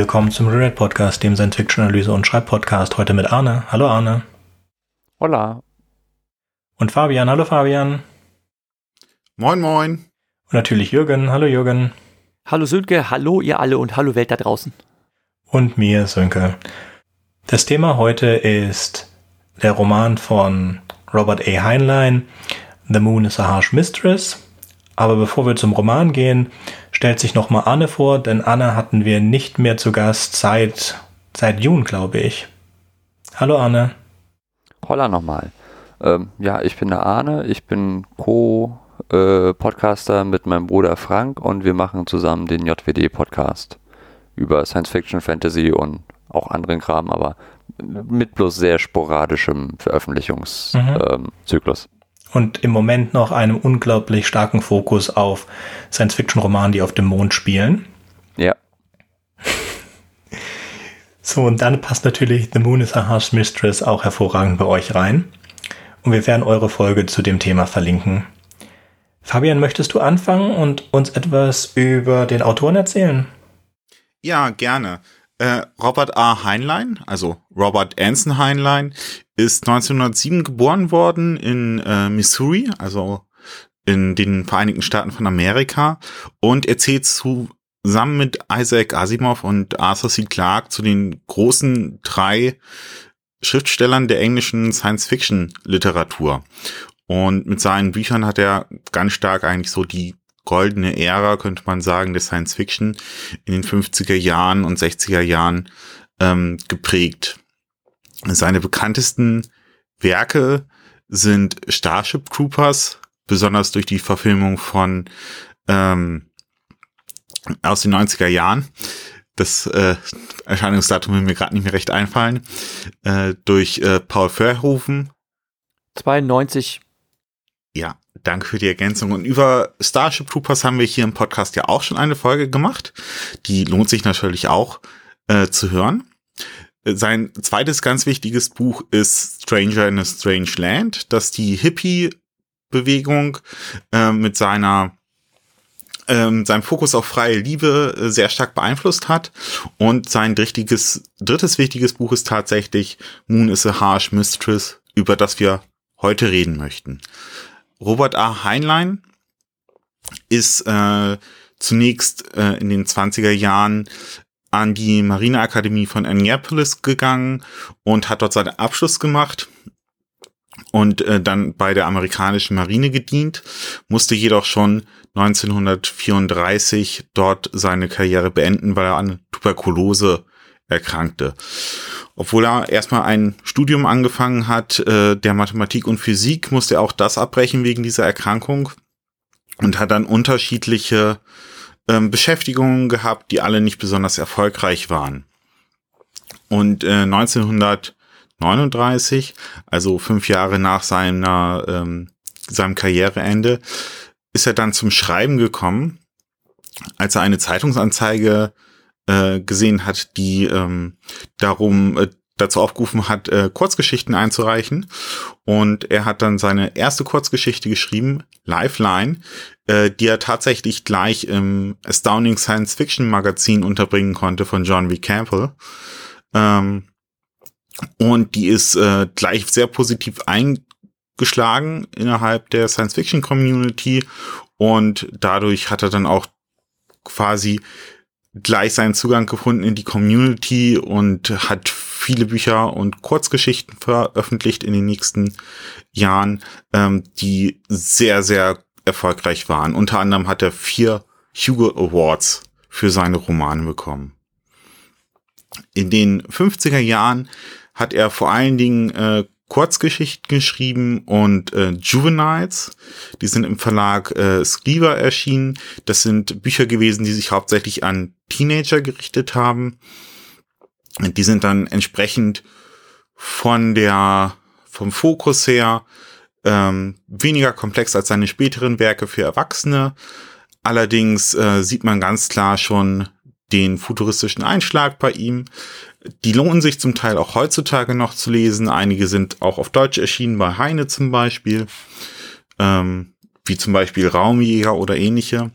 Willkommen zum Reread Podcast, dem Science-Fiction-Analyse- und Schreibpodcast. Heute mit Arne. Hallo Arne. Hola. Und Fabian. Hallo Fabian. Moin, moin. Und natürlich Jürgen. Hallo Jürgen. Hallo Sönke, hallo ihr alle und hallo Welt da draußen. Und mir, Sönke. Das Thema heute ist der Roman von Robert A. Heinlein, The Moon is a Harsh Mistress. Aber bevor wir zum Roman gehen, stellt sich nochmal Anne vor, denn Anne hatten wir nicht mehr zu Gast seit, seit Juni, glaube ich. Hallo Anne. Holla nochmal. Ähm, ja, ich bin der Arne, ich bin Co-Podcaster mit meinem Bruder Frank und wir machen zusammen den JWD-Podcast über Science Fiction, Fantasy und auch anderen Kram, aber mit bloß sehr sporadischem Veröffentlichungszyklus. Mhm. Ähm, und im Moment noch einem unglaublich starken Fokus auf Science-Fiction-Romanen, die auf dem Mond spielen. Ja. So, und dann passt natürlich The Moon is a Harsh Mistress auch hervorragend bei euch rein. Und wir werden eure Folge zu dem Thema verlinken. Fabian, möchtest du anfangen und uns etwas über den Autoren erzählen? Ja, gerne. Äh, Robert A. Heinlein, also Robert Anson Heinlein, ist 1907 geboren worden in äh, Missouri, also in den Vereinigten Staaten von Amerika und er zählt zusammen mit Isaac Asimov und Arthur C. Clarke zu den großen drei Schriftstellern der englischen Science-Fiction-Literatur. Und mit seinen Büchern hat er ganz stark eigentlich so die goldene Ära, könnte man sagen, der Science Fiction in den 50er Jahren und 60er Jahren ähm, geprägt. Seine bekanntesten Werke sind Starship Troopers, besonders durch die Verfilmung von ähm, aus den 90er Jahren. Das äh, Erscheinungsdatum will mir gerade nicht mehr recht einfallen. Äh, durch äh, Paul Verhoeven. 92. Ja, danke für die Ergänzung. Und über Starship Troopers haben wir hier im Podcast ja auch schon eine Folge gemacht. Die lohnt sich natürlich auch äh, zu hören. Sein zweites ganz wichtiges Buch ist Stranger in a Strange Land, das die Hippie-Bewegung äh, mit seiner ähm, seinem Fokus auf freie Liebe äh, sehr stark beeinflusst hat. Und sein drittes, drittes wichtiges Buch ist tatsächlich Moon is a Harsh Mistress, über das wir heute reden möchten. Robert A. Heinlein ist äh, zunächst äh, in den 20er Jahren an die Marineakademie von Annapolis gegangen und hat dort seinen Abschluss gemacht und äh, dann bei der amerikanischen Marine gedient, musste jedoch schon 1934 dort seine Karriere beenden, weil er an Tuberkulose erkrankte. Obwohl er erstmal ein Studium angefangen hat, äh, der Mathematik und Physik, musste er auch das abbrechen wegen dieser Erkrankung und hat dann unterschiedliche ähm, Beschäftigungen gehabt, die alle nicht besonders erfolgreich waren. Und äh, 1939, also fünf Jahre nach seiner, ähm, seinem Karriereende, ist er dann zum Schreiben gekommen, als er eine Zeitungsanzeige äh, gesehen hat, die ähm, darum äh, dazu aufgerufen hat, äh, Kurzgeschichten einzureichen. Und er hat dann seine erste Kurzgeschichte geschrieben, Lifeline, äh, die er tatsächlich gleich im Astounding Science Fiction Magazin unterbringen konnte von John V. Campbell. Ähm, und die ist äh, gleich sehr positiv eingeschlagen innerhalb der Science Fiction Community. Und dadurch hat er dann auch quasi gleich seinen Zugang gefunden in die Community und hat viele Bücher und Kurzgeschichten veröffentlicht in den nächsten Jahren, ähm, die sehr, sehr erfolgreich waren. Unter anderem hat er vier Hugo Awards für seine Romane bekommen. In den 50er Jahren hat er vor allen Dingen äh, Kurzgeschichten geschrieben und äh, Juveniles. Die sind im Verlag äh, Skriva erschienen. Das sind Bücher gewesen, die sich hauptsächlich an Teenager gerichtet haben. Die sind dann entsprechend von der, vom Fokus her ähm, weniger komplex als seine späteren Werke für Erwachsene. Allerdings äh, sieht man ganz klar schon den futuristischen Einschlag bei ihm. Die lohnen sich zum Teil auch heutzutage noch zu lesen. Einige sind auch auf Deutsch erschienen, bei Heine zum Beispiel, ähm, wie zum Beispiel Raumjäger oder ähnliche.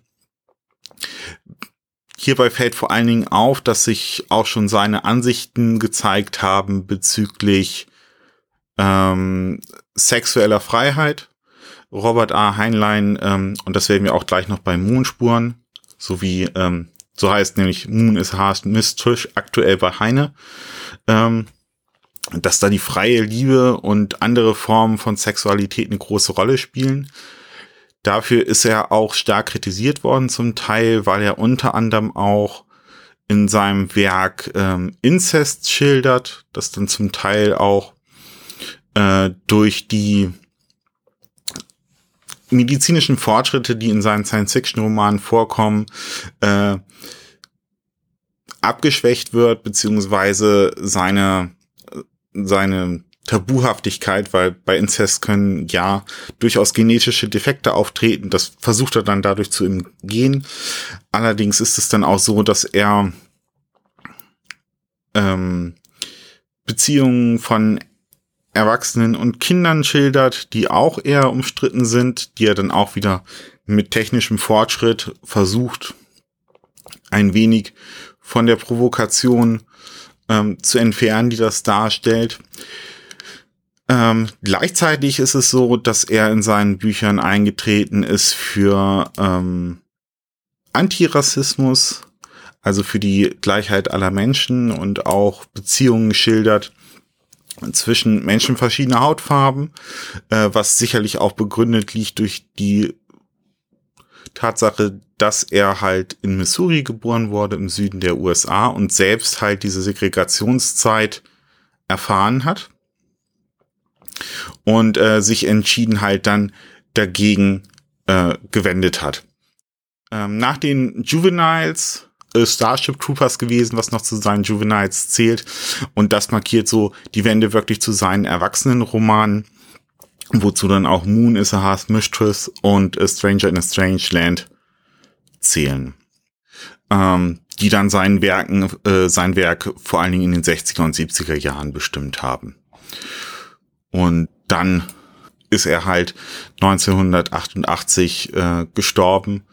hierbei fällt vor allen Dingen auf, dass sich auch schon seine Ansichten gezeigt haben bezüglich ähm, sexueller Freiheit. Robert A. Heinlein, ähm, und das werden wir auch gleich noch bei Moon spuren, sowie, ähm, so heißt nämlich Moon is Harsh Mistress aktuell bei Heine, ähm, dass da die freie Liebe und andere Formen von Sexualität eine große Rolle spielen. Dafür ist er auch stark kritisiert worden zum Teil, weil er unter anderem auch in seinem Werk ähm, Inzest schildert, das dann zum Teil auch äh, durch die medizinischen Fortschritte, die in seinen Science-Fiction-Romanen vorkommen, äh, abgeschwächt wird, beziehungsweise seine, seine Tabuhaftigkeit, weil bei Inzest können ja durchaus genetische Defekte auftreten. Das versucht er dann dadurch zu umgehen. Allerdings ist es dann auch so, dass er ähm, Beziehungen von Erwachsenen und Kindern schildert, die auch eher umstritten sind, die er dann auch wieder mit technischem Fortschritt versucht, ein wenig von der Provokation ähm, zu entfernen, die das darstellt. Ähm, gleichzeitig ist es so, dass er in seinen Büchern eingetreten ist für ähm, Antirassismus, also für die Gleichheit aller Menschen und auch Beziehungen schildert, zwischen Menschen verschiedener Hautfarben, äh, was sicherlich auch begründet liegt durch die Tatsache, dass er halt in Missouri geboren wurde, im Süden der USA und selbst halt diese Segregationszeit erfahren hat und äh, sich entschieden halt dann dagegen äh, gewendet hat. Ähm, nach den Juveniles Starship Troopers gewesen, was noch zu seinen Juveniles zählt. Und das markiert so die Wende wirklich zu seinen Erwachsenenromanen, wozu dann auch Moon is a Hearth Mistress und a Stranger in a Strange Land zählen. Ähm, die dann seinen Werken, äh, sein Werk vor allen Dingen in den 60er und 70er Jahren bestimmt haben. Und dann ist er halt 1988 äh, gestorben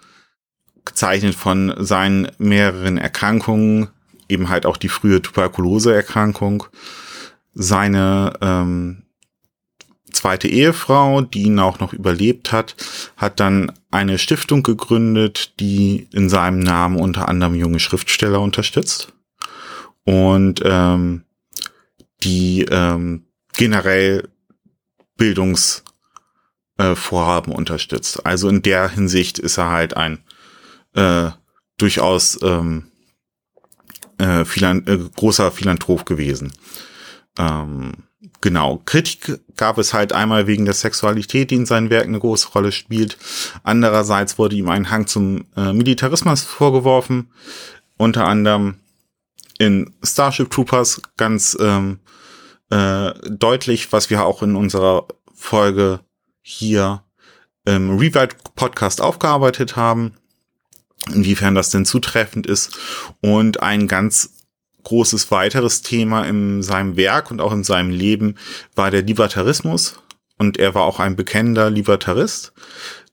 gezeichnet von seinen mehreren Erkrankungen, eben halt auch die frühe Tuberkuloseerkrankung. Seine ähm, zweite Ehefrau, die ihn auch noch überlebt hat, hat dann eine Stiftung gegründet, die in seinem Namen unter anderem junge Schriftsteller unterstützt und ähm, die ähm, generell Bildungsvorhaben äh, unterstützt. Also in der Hinsicht ist er halt ein äh, durchaus ähm, äh, philan äh, großer Philanthrop gewesen. Ähm, genau. Kritik gab es halt einmal wegen der Sexualität, die in seinen Werken eine große Rolle spielt. Andererseits wurde ihm ein Hang zum äh, Militarismus vorgeworfen. Unter anderem in Starship Troopers ganz ähm, äh, deutlich, was wir auch in unserer Folge hier im Rewrite Podcast aufgearbeitet haben inwiefern das denn zutreffend ist. Und ein ganz großes weiteres Thema in seinem Werk und auch in seinem Leben war der Libertarismus. Und er war auch ein bekennender Libertarist.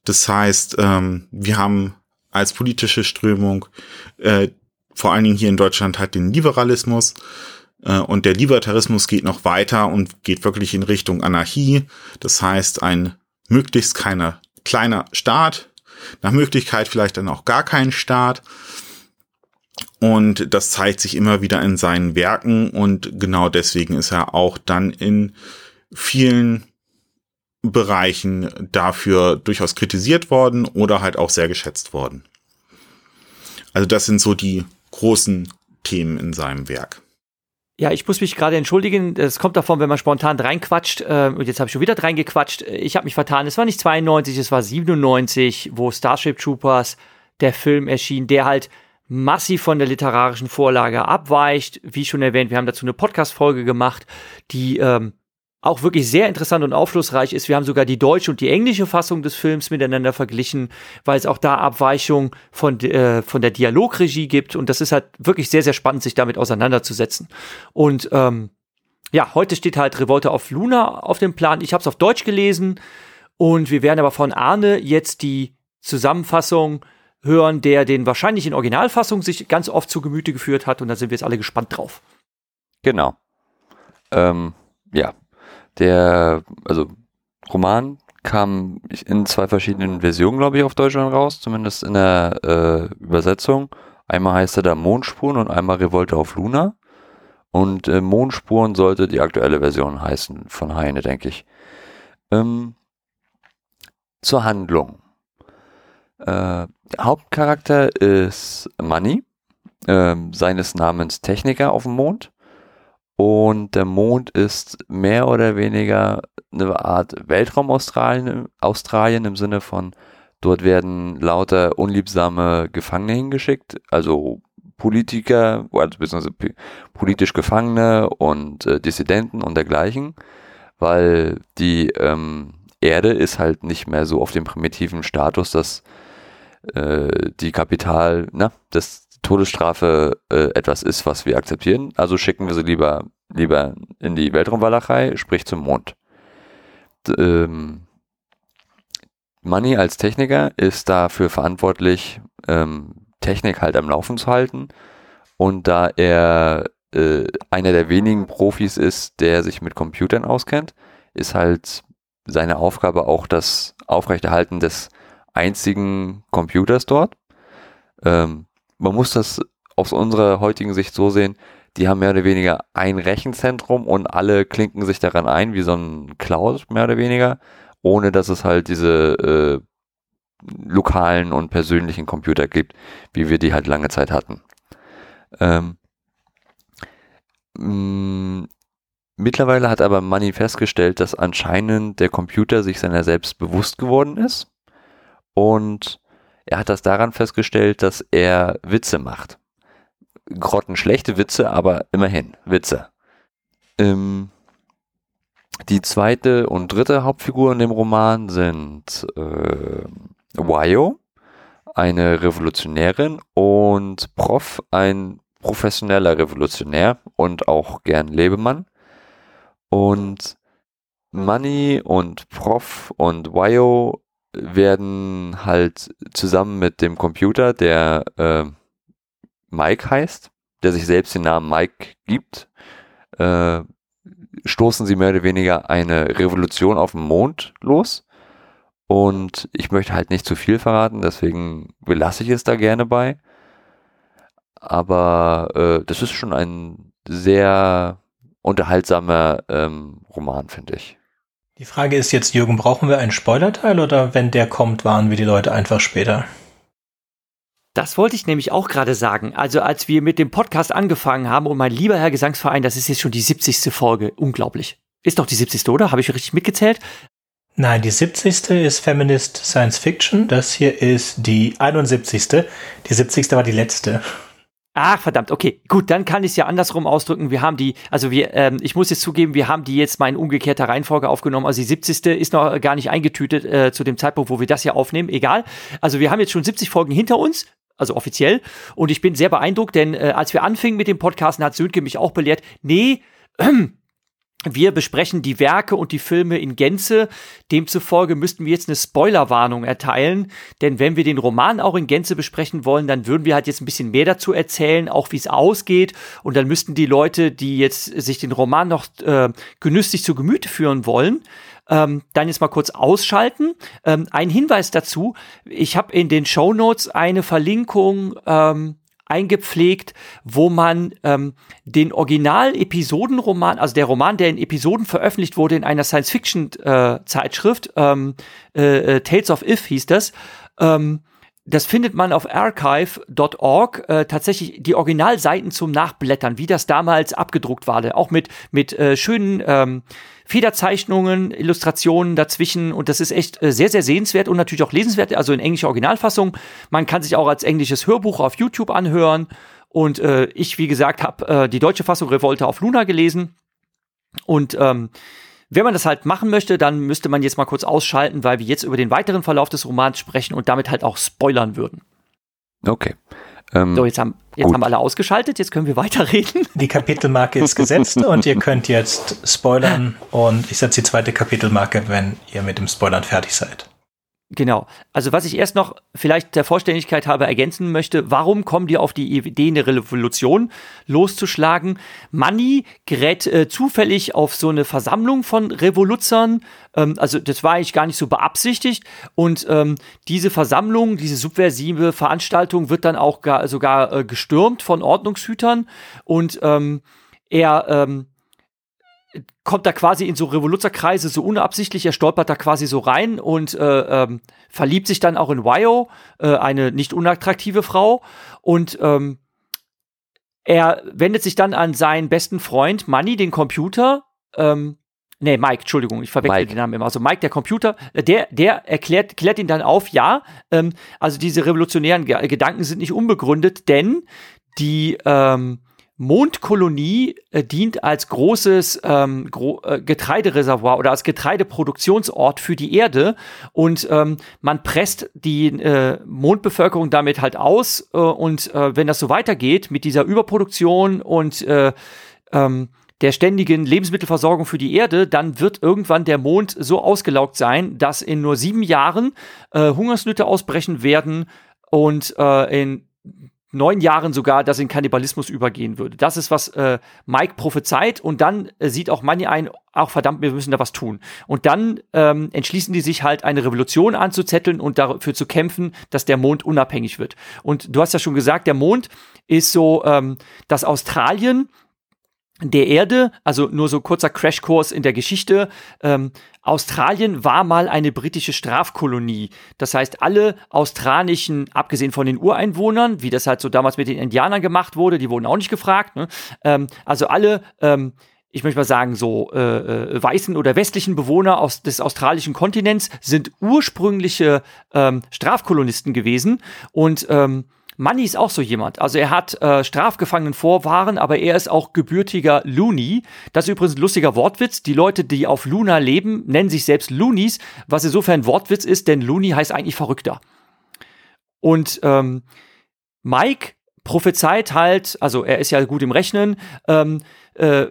Das heißt, ähm, wir haben als politische Strömung äh, vor allen Dingen hier in Deutschland halt den Liberalismus. Äh, und der Libertarismus geht noch weiter und geht wirklich in Richtung Anarchie. Das heißt, ein möglichst keiner kleiner Staat, nach Möglichkeit vielleicht dann auch gar keinen Staat. Und das zeigt sich immer wieder in seinen Werken und genau deswegen ist er auch dann in vielen Bereichen dafür durchaus kritisiert worden oder halt auch sehr geschätzt worden. Also das sind so die großen Themen in seinem Werk. Ja, ich muss mich gerade entschuldigen. Es kommt davon, wenn man spontan reinquatscht. Äh, und jetzt habe ich schon wieder reingequatscht. Ich habe mich vertan. Es war nicht 92, es war 97, wo Starship Troopers der Film erschien, der halt massiv von der literarischen Vorlage abweicht. Wie schon erwähnt, wir haben dazu eine Podcast-Folge gemacht, die ähm, auch wirklich sehr interessant und aufschlussreich ist. Wir haben sogar die deutsche und die englische Fassung des Films miteinander verglichen, weil es auch da Abweichungen von, äh, von der Dialogregie gibt. Und das ist halt wirklich sehr, sehr spannend, sich damit auseinanderzusetzen. Und ähm, ja, heute steht halt Revolte auf Luna auf dem Plan. Ich habe es auf Deutsch gelesen und wir werden aber von Arne jetzt die Zusammenfassung hören, der den wahrscheinlich in Originalfassung sich ganz oft zu Gemüte geführt hat und da sind wir jetzt alle gespannt drauf. Genau. Ähm, ja. Der, also Roman kam in zwei verschiedenen Versionen, glaube ich, auf Deutschland raus, zumindest in der äh, Übersetzung. Einmal heißt er da Mondspuren und einmal Revolte auf Luna. Und äh, Mondspuren sollte die aktuelle Version heißen von Heine, denke ich. Ähm, zur Handlung. Äh, der Hauptcharakter ist Money, äh, seines Namens Techniker auf dem Mond. Und der Mond ist mehr oder weniger eine Art Weltraum Australien, im Sinne von, dort werden lauter unliebsame Gefangene hingeschickt, also Politiker, also beziehungsweise politisch Gefangene und äh, Dissidenten und dergleichen, weil die ähm, Erde ist halt nicht mehr so auf dem primitiven Status, dass äh, die Kapital, na, das Todesstrafe äh, etwas ist, was wir akzeptieren. Also schicken wir sie lieber, lieber in die Weltraumwalachei, sprich zum Mond. D ähm, Money als Techniker ist dafür verantwortlich, ähm, Technik halt am Laufen zu halten. Und da er äh, einer der wenigen Profis ist, der sich mit Computern auskennt, ist halt seine Aufgabe auch das Aufrechterhalten des einzigen Computers dort. Ähm, man muss das aus unserer heutigen Sicht so sehen, die haben mehr oder weniger ein Rechenzentrum und alle klinken sich daran ein, wie so ein Cloud, mehr oder weniger, ohne dass es halt diese äh, lokalen und persönlichen Computer gibt, wie wir die halt lange Zeit hatten. Ähm, mh, mittlerweile hat aber Money festgestellt, dass anscheinend der Computer sich seiner selbst bewusst geworden ist und er hat das daran festgestellt, dass er Witze macht. Grottenschlechte Witze, aber immerhin Witze. Ähm, die zweite und dritte Hauptfigur in dem Roman sind äh, Wayo, eine Revolutionärin, und Prof, ein professioneller Revolutionär und auch gern Lebemann. Und Money und Prof und Wayo werden halt zusammen mit dem Computer, der äh, Mike heißt, der sich selbst den Namen Mike gibt, äh, stoßen sie mehr oder weniger eine Revolution auf dem Mond los. Und ich möchte halt nicht zu viel verraten, deswegen belasse ich es da gerne bei. Aber äh, das ist schon ein sehr unterhaltsamer ähm, Roman, finde ich. Die Frage ist jetzt, Jürgen, brauchen wir einen Spoilerteil oder wenn der kommt, warnen wir die Leute einfach später? Das wollte ich nämlich auch gerade sagen. Also als wir mit dem Podcast angefangen haben und mein lieber Herr Gesangsverein, das ist jetzt schon die 70. Folge. Unglaublich. Ist doch die 70. oder? Habe ich richtig mitgezählt? Nein, die 70. ist Feminist Science Fiction. Das hier ist die 71. Die 70. war die letzte. Ach, verdammt, okay, gut, dann kann ich es ja andersrum ausdrücken. Wir haben die, also wir, ähm, ich muss jetzt zugeben, wir haben die jetzt mal in umgekehrter Reihenfolge aufgenommen. Also die 70. ist noch gar nicht eingetütet äh, zu dem Zeitpunkt, wo wir das hier aufnehmen. Egal. Also wir haben jetzt schon 70 Folgen hinter uns, also offiziell. Und ich bin sehr beeindruckt, denn äh, als wir anfingen mit dem Podcasten, hat Sönke mich auch belehrt, nee, wir besprechen die Werke und die Filme in Gänze. Demzufolge müssten wir jetzt eine Spoilerwarnung erteilen. Denn wenn wir den Roman auch in Gänze besprechen wollen, dann würden wir halt jetzt ein bisschen mehr dazu erzählen, auch wie es ausgeht. Und dann müssten die Leute, die jetzt sich den Roman noch äh, genüsslich zu Gemüte führen wollen, ähm, dann jetzt mal kurz ausschalten. Ähm, ein Hinweis dazu. Ich habe in den Show Notes eine Verlinkung ähm, eingepflegt, wo man ähm, den Original-Episodenroman, also der Roman, der in Episoden veröffentlicht wurde in einer Science-Fiction-Zeitschrift, äh, ähm, äh, äh, Tales of If hieß das, ähm, das findet man auf archive.org äh, tatsächlich die Originalseiten zum Nachblättern, wie das damals abgedruckt war, auch mit mit äh, schönen ähm, Federzeichnungen, Illustrationen dazwischen und das ist echt äh, sehr, sehr sehenswert und natürlich auch lesenswert, also in englischer Originalfassung. Man kann sich auch als englisches Hörbuch auf YouTube anhören und äh, ich, wie gesagt, habe äh, die deutsche Fassung Revolte auf Luna gelesen und ähm, wenn man das halt machen möchte, dann müsste man jetzt mal kurz ausschalten, weil wir jetzt über den weiteren Verlauf des Romans sprechen und damit halt auch spoilern würden. Okay. Ähm, so, jetzt, haben, jetzt haben alle ausgeschaltet, jetzt können wir weiterreden. Die Kapitelmarke ist gesetzt und ihr könnt jetzt spoilern und ich setze die zweite Kapitelmarke, wenn ihr mit dem Spoilern fertig seid. Genau. Also was ich erst noch vielleicht der Vollständigkeit habe ergänzen möchte, warum kommen die auf die Idee, eine Revolution loszuschlagen? Manny gerät äh, zufällig auf so eine Versammlung von Revoluzern. Ähm, also das war eigentlich gar nicht so beabsichtigt. Und ähm, diese Versammlung, diese subversive Veranstaltung wird dann auch gar, sogar äh, gestürmt von Ordnungshütern. Und ähm, er ähm, kommt da quasi in so Revoluzerkreise so unabsichtlich, er stolpert da quasi so rein und äh, ähm, verliebt sich dann auch in Wyo, äh, eine nicht unattraktive Frau. Und ähm, er wendet sich dann an seinen besten Freund Manny, den Computer, ähm, Nee, Mike, Entschuldigung, ich verwechsel den Namen immer. Also Mike, der Computer, äh, der, der erklärt, klärt ihn dann auf, ja, ähm, also diese revolutionären Gedanken sind nicht unbegründet, denn die, ähm, Mondkolonie äh, dient als großes ähm, gro äh, Getreidereservoir oder als Getreideproduktionsort für die Erde. Und ähm, man presst die äh, Mondbevölkerung damit halt aus äh, und äh, wenn das so weitergeht mit dieser Überproduktion und äh, ähm, der ständigen Lebensmittelversorgung für die Erde, dann wird irgendwann der Mond so ausgelaugt sein, dass in nur sieben Jahren Hungersnöte ausbrechen werden und in neun Jahren sogar, dass in Kannibalismus übergehen würde. Das ist, was äh, Mike prophezeit und dann äh, sieht auch Money ein, auch verdammt, wir müssen da was tun. Und dann ähm, entschließen die sich halt, eine Revolution anzuzetteln und dafür zu kämpfen, dass der Mond unabhängig wird. Und du hast ja schon gesagt, der Mond ist so ähm, das Australien der Erde, also nur so kurzer Crashkurs in der Geschichte. Ähm, Australien war mal eine britische Strafkolonie. Das heißt, alle australischen, abgesehen von den Ureinwohnern, wie das halt so damals mit den Indianern gemacht wurde, die wurden auch nicht gefragt. Ne? Ähm, also alle, ähm, ich möchte mal sagen, so äh, äh, weißen oder westlichen Bewohner aus, des australischen Kontinents sind ursprüngliche ähm, Strafkolonisten gewesen und ähm, Money ist auch so jemand. Also er hat äh, Strafgefangenen Vorfahren, aber er ist auch gebürtiger Looney. Das ist übrigens ein lustiger Wortwitz. Die Leute, die auf Luna leben, nennen sich selbst Loonies, was insofern ein Wortwitz ist, denn Looney heißt eigentlich Verrückter. Und ähm, Mike prophezeit halt, also er ist ja gut im Rechnen, ähm, äh,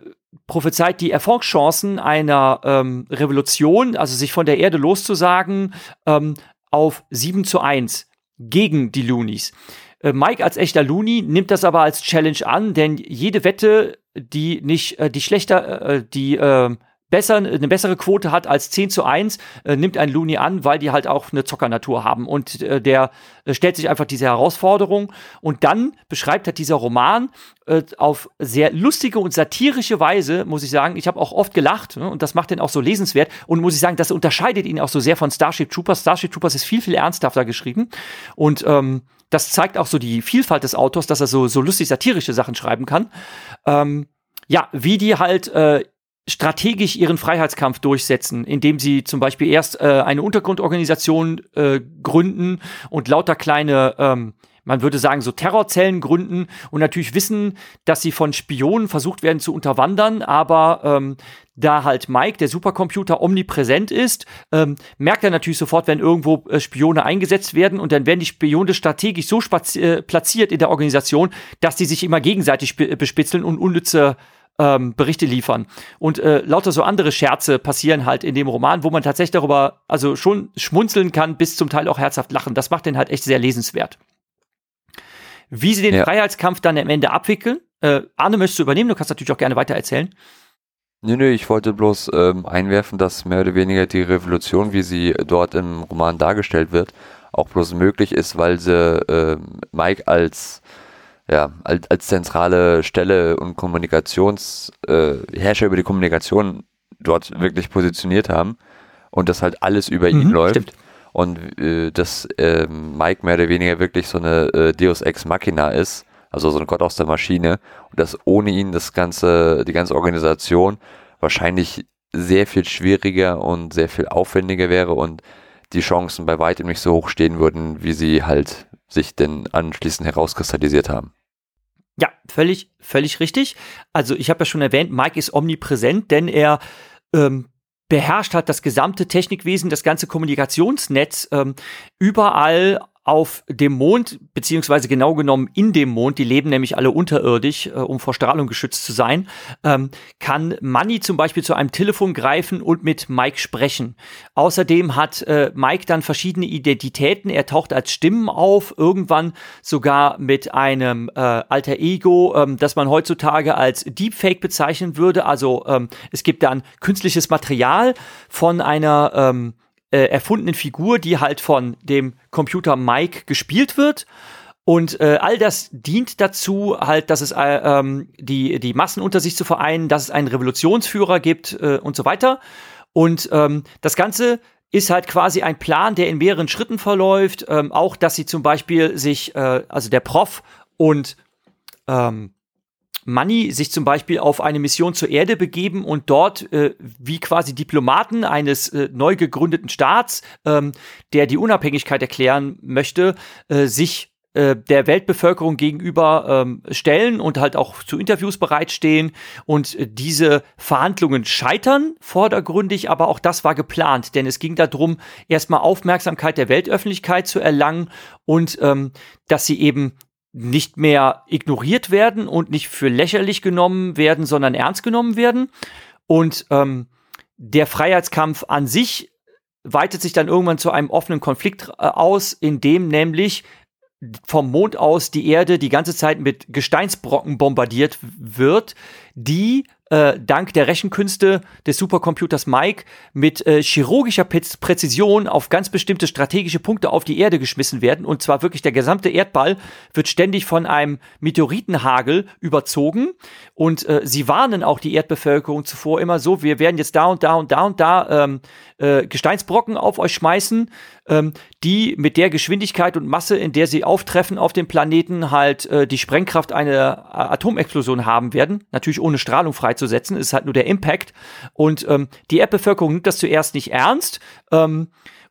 prophezeit die Erfolgschancen einer ähm, Revolution, also sich von der Erde loszusagen, ähm, auf 7 zu 1 gegen die Loonies. Äh, Mike als echter Looney nimmt das aber als Challenge an, denn jede Wette, die nicht, äh, die schlechter, äh, die äh, besser, eine bessere Quote hat als 10 zu 1, äh, nimmt ein Looney an, weil die halt auch eine Zockernatur haben. Und äh, der äh, stellt sich einfach diese Herausforderung. Und dann beschreibt halt dieser Roman äh, auf sehr lustige und satirische Weise, muss ich sagen. Ich habe auch oft gelacht ne, und das macht den auch so lesenswert. Und muss ich sagen, das unterscheidet ihn auch so sehr von Starship Troopers. Starship Troopers ist viel, viel ernsthafter geschrieben. Und ähm, das zeigt auch so die Vielfalt des Autors, dass er so, so lustig satirische Sachen schreiben kann. Ähm, ja, wie die halt äh, strategisch ihren Freiheitskampf durchsetzen, indem sie zum Beispiel erst äh, eine Untergrundorganisation äh, gründen und lauter kleine ähm, man würde sagen, so Terrorzellen gründen und natürlich wissen, dass sie von Spionen versucht werden zu unterwandern, aber ähm, da halt Mike, der Supercomputer, omnipräsent ist, ähm, merkt er natürlich sofort, wenn irgendwo äh, Spione eingesetzt werden und dann werden die Spione strategisch so äh, platziert in der Organisation, dass die sich immer gegenseitig bespitzeln und unnütze ähm, Berichte liefern. Und äh, lauter so andere Scherze passieren halt in dem Roman, wo man tatsächlich darüber also schon schmunzeln kann, bis zum Teil auch herzhaft lachen. Das macht den halt echt sehr lesenswert. Wie sie den ja. Freiheitskampf dann am Ende abwickeln. Äh, Arne, möchtest du übernehmen? Du kannst natürlich auch gerne weiter erzählen. Nö, nö, ich wollte bloß ähm, einwerfen, dass mehr oder weniger die Revolution, wie sie dort im Roman dargestellt wird, auch bloß möglich ist, weil sie äh, Mike als ja, als, als zentrale Stelle und Kommunikations, äh, Herrscher über die Kommunikation dort wirklich positioniert haben und das halt alles über mhm, ihn läuft. Stimmt. Und äh, dass äh, Mike mehr oder weniger wirklich so eine äh, Deus Ex Machina ist, also so ein Gott aus der Maschine, und dass ohne ihn das ganze, die ganze Organisation wahrscheinlich sehr viel schwieriger und sehr viel aufwendiger wäre und die Chancen bei weitem nicht so hoch stehen würden, wie sie halt sich denn anschließend herauskristallisiert haben. Ja, völlig, völlig richtig. Also ich habe ja schon erwähnt, Mike ist omnipräsent, denn er ähm, beherrscht hat das gesamte Technikwesen, das ganze Kommunikationsnetz. Ähm, überall auf dem Mond, beziehungsweise genau genommen in dem Mond, die leben nämlich alle unterirdisch, äh, um vor Strahlung geschützt zu sein, ähm, kann Manny zum Beispiel zu einem Telefon greifen und mit Mike sprechen. Außerdem hat äh, Mike dann verschiedene Identitäten. Er taucht als Stimmen auf, irgendwann sogar mit einem äh, alter Ego, ähm, das man heutzutage als Deepfake bezeichnen würde. Also ähm, es gibt dann künstliches Material von einer ähm, äh, erfundenen Figur, die halt von dem Computer Mike gespielt wird. Und äh, all das dient dazu, halt, dass es äh, ähm, die, die Massen unter sich zu vereinen, dass es einen Revolutionsführer gibt äh, und so weiter. Und ähm, das Ganze ist halt quasi ein Plan, der in mehreren Schritten verläuft. Ähm, auch, dass sie zum Beispiel sich, äh, also der Prof und ähm, Money sich zum Beispiel auf eine Mission zur Erde begeben und dort äh, wie quasi Diplomaten eines äh, neu gegründeten Staats, ähm, der die Unabhängigkeit erklären möchte, äh, sich äh, der Weltbevölkerung gegenüber ähm, stellen und halt auch zu Interviews bereitstehen. Und diese Verhandlungen scheitern vordergründig, aber auch das war geplant, denn es ging darum, erstmal Aufmerksamkeit der Weltöffentlichkeit zu erlangen und ähm, dass sie eben nicht mehr ignoriert werden und nicht für lächerlich genommen werden, sondern ernst genommen werden. Und ähm, der Freiheitskampf an sich weitet sich dann irgendwann zu einem offenen Konflikt äh, aus, in dem nämlich vom Mond aus die Erde die ganze Zeit mit Gesteinsbrocken bombardiert wird, die äh, dank der Rechenkünste des Supercomputers Mike mit äh, chirurgischer Präzision auf ganz bestimmte strategische Punkte auf die Erde geschmissen werden. Und zwar wirklich der gesamte Erdball wird ständig von einem Meteoritenhagel überzogen. Und äh, sie warnen auch die Erdbevölkerung zuvor immer so, wir werden jetzt da und da und da und da ähm, äh, Gesteinsbrocken auf euch schmeißen, ähm, die mit der Geschwindigkeit und Masse, in der sie auftreffen auf dem Planeten, halt äh, die Sprengkraft einer Atomexplosion haben werden. Natürlich ohne Strahlung freizusetzen, ist halt nur der Impact. Und ähm, die Erdbevölkerung nimmt das zuerst nicht ernst. Ähm,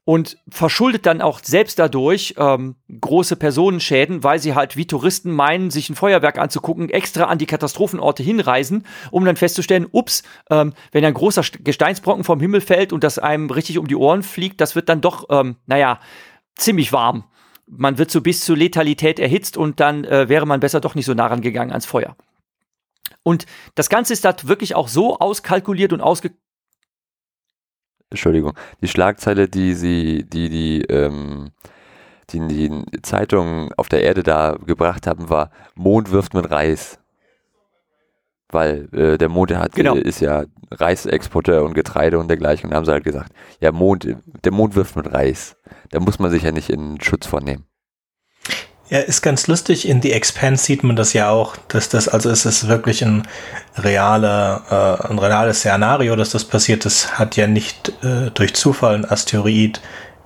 und verschuldet dann auch selbst dadurch ähm, große Personenschäden, weil sie halt wie Touristen meinen, sich ein Feuerwerk anzugucken, extra an die Katastrophenorte hinreisen, um dann festzustellen, ups, ähm, wenn ein großer Gesteinsbrocken vom Himmel fällt und das einem richtig um die Ohren fliegt, das wird dann doch, ähm, naja, ziemlich warm. Man wird so bis zur Letalität erhitzt und dann äh, wäre man besser doch nicht so nah rangegangen ans Feuer. Und das Ganze ist da wirklich auch so auskalkuliert und ausge Entschuldigung, die Schlagzeile, die sie, die die, ähm, die, die Zeitungen auf der Erde da gebracht haben, war Mond wirft mit Reis. Weil äh, der Mond der hat, genau. ist ja Reisexporteur und Getreide und dergleichen. Und da haben sie halt gesagt, ja, Mond, der Mond wirft mit Reis. Da muss man sich ja nicht in Schutz vornehmen. Ja, ist ganz lustig. In The Expanse sieht man das ja auch, dass das, also ist es wirklich ein realer, äh, ein reales Szenario, dass das passiert. Das hat ja nicht äh, durch Zufall ein Asteroid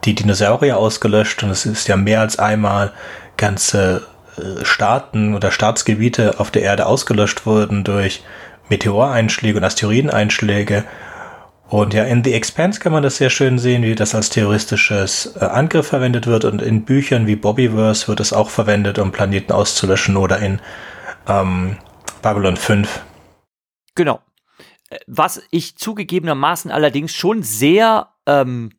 die Dinosaurier ausgelöscht und es ist ja mehr als einmal ganze äh, Staaten oder Staatsgebiete auf der Erde ausgelöscht wurden durch Meteoreinschläge und Asteroideneinschläge. Und ja, in The Expanse kann man das sehr schön sehen, wie das als terroristisches äh, Angriff verwendet wird. Und in Büchern wie Bobbyverse wird es auch verwendet, um Planeten auszulöschen oder in ähm, Babylon 5. Genau. Äh, was ich zugegebenermaßen allerdings schon sehr ähm,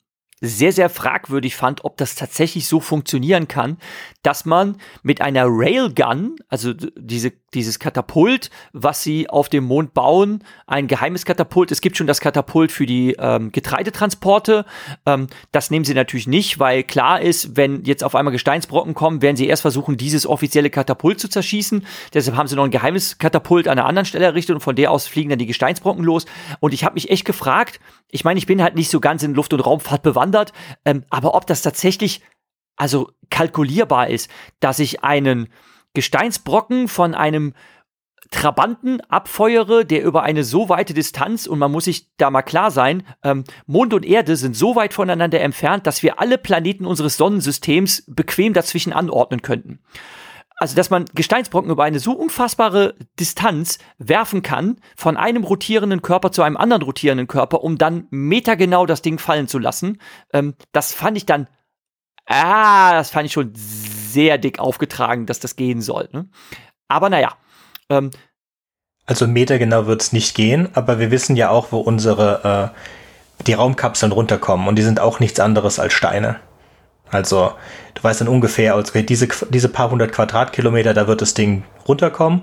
sehr, sehr fragwürdig fand, ob das tatsächlich so funktionieren kann, dass man mit einer Railgun, also diese, dieses Katapult, was sie auf dem Mond bauen, ein geheimes Katapult. Es gibt schon das Katapult für die ähm, Getreidetransporte. Ähm, das nehmen sie natürlich nicht, weil klar ist, wenn jetzt auf einmal Gesteinsbrocken kommen, werden sie erst versuchen, dieses offizielle Katapult zu zerschießen. Deshalb haben sie noch ein geheimes Katapult an einer anderen Stelle errichtet und von der aus fliegen dann die Gesteinsbrocken los. Und ich habe mich echt gefragt, ich meine, ich bin halt nicht so ganz in Luft- und Raumfahrt bewandert, ähm, aber ob das tatsächlich also kalkulierbar ist, dass ich einen Gesteinsbrocken von einem Trabanten abfeuere, der über eine so weite Distanz, und man muss sich da mal klar sein, ähm, Mond und Erde sind so weit voneinander entfernt, dass wir alle Planeten unseres Sonnensystems bequem dazwischen anordnen könnten. Also, dass man Gesteinsbrocken über eine so unfassbare Distanz werfen kann, von einem rotierenden Körper zu einem anderen rotierenden Körper, um dann metergenau das Ding fallen zu lassen, ähm, das fand ich dann ah, das fand ich schon sehr dick aufgetragen, dass das gehen soll. Ne? Aber naja. Ähm, also Meter genau wird es nicht gehen, aber wir wissen ja auch, wo unsere äh, die Raumkapseln runterkommen und die sind auch nichts anderes als Steine. Also du weißt dann ungefähr, also diese, diese paar hundert Quadratkilometer, da wird das Ding runterkommen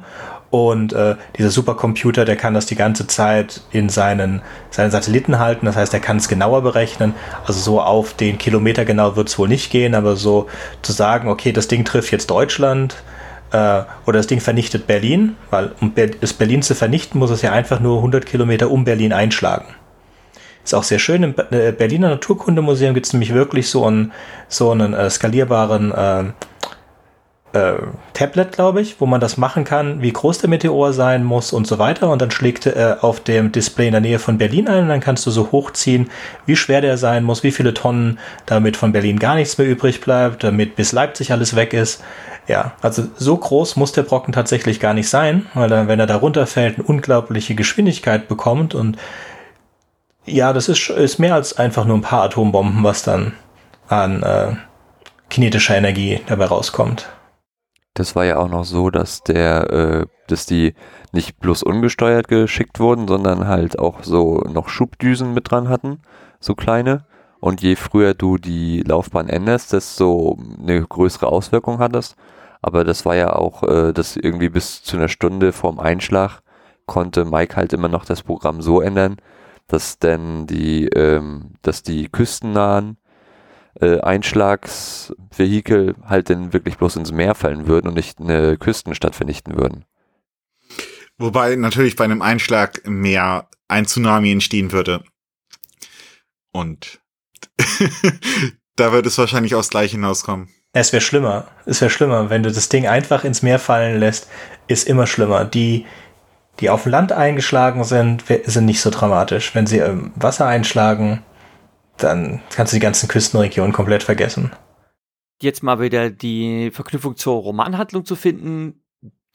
und äh, dieser Supercomputer, der kann das die ganze Zeit in seinen, seinen Satelliten halten. Das heißt, er kann es genauer berechnen. Also so auf den Kilometer genau wird es wohl nicht gehen, aber so zu sagen, okay, das Ding trifft jetzt Deutschland äh, oder das Ding vernichtet Berlin, weil um das Berlin zu vernichten, muss es ja einfach nur 100 Kilometer um Berlin einschlagen. Ist auch sehr schön. Im äh, Berliner Naturkundemuseum gibt es nämlich wirklich so einen, so einen äh, skalierbaren äh, äh, Tablet, glaube ich, wo man das machen kann, wie groß der Meteor sein muss und so weiter. Und dann schlägt er äh, auf dem Display in der Nähe von Berlin ein und dann kannst du so hochziehen, wie schwer der sein muss, wie viele Tonnen, damit von Berlin gar nichts mehr übrig bleibt, damit bis Leipzig alles weg ist. Ja, also so groß muss der Brocken tatsächlich gar nicht sein, weil er, wenn er da runterfällt, eine unglaubliche Geschwindigkeit bekommt und ja, das ist, ist mehr als einfach nur ein paar Atombomben, was dann an äh, kinetischer Energie dabei rauskommt. Das war ja auch noch so, dass der, äh, dass die nicht bloß ungesteuert geschickt wurden, sondern halt auch so noch Schubdüsen mit dran hatten, so kleine. Und je früher du die Laufbahn änderst, desto eine größere Auswirkung hat das. Aber das war ja auch, äh, dass irgendwie bis zu einer Stunde vorm Einschlag konnte Mike halt immer noch das Programm so ändern, dass denn die, ähm, dass die küstennahen äh, Einschlagsvehikel halt dann wirklich bloß ins Meer fallen würden und nicht eine Küstenstadt vernichten würden. Wobei natürlich bei einem Einschlag im Meer ein Tsunami entstehen würde. Und da wird es wahrscheinlich aufs Gleiche hinauskommen. Es wäre schlimmer. Es wäre schlimmer. Wenn du das Ding einfach ins Meer fallen lässt, ist immer schlimmer. Die, die auf Land eingeschlagen sind, sind nicht so dramatisch. Wenn sie im Wasser einschlagen, dann kannst du die ganzen Küstenregionen komplett vergessen. Jetzt mal wieder die Verknüpfung zur Romanhandlung zu finden.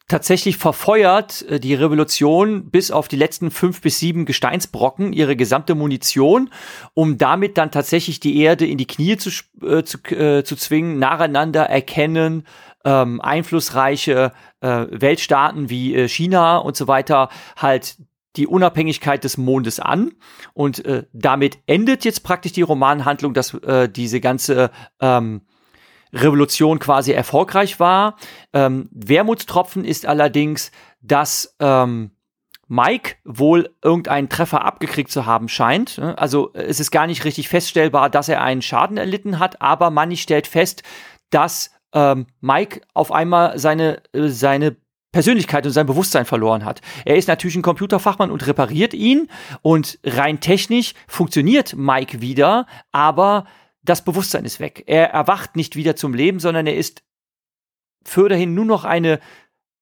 Tatsächlich verfeuert äh, die Revolution bis auf die letzten fünf bis sieben Gesteinsbrocken ihre gesamte Munition, um damit dann tatsächlich die Erde in die Knie zu, äh, zu, äh, zu zwingen, nacheinander erkennen, ähm, einflussreiche äh, Weltstaaten wie äh, China und so weiter halt die Unabhängigkeit des Mondes an. Und äh, damit endet jetzt praktisch die Romanhandlung, dass äh, diese ganze ähm, Revolution quasi erfolgreich war. Ähm, Wermutstropfen ist allerdings, dass ähm, Mike wohl irgendeinen Treffer abgekriegt zu haben scheint. Also es ist gar nicht richtig feststellbar, dass er einen Schaden erlitten hat, aber Manny stellt fest, dass ähm, Mike auf einmal seine, äh, seine Persönlichkeit und sein Bewusstsein verloren hat. Er ist natürlich ein Computerfachmann und repariert ihn und rein technisch funktioniert Mike wieder, aber das Bewusstsein ist weg. Er erwacht nicht wieder zum Leben, sondern er ist für dahin nur noch eine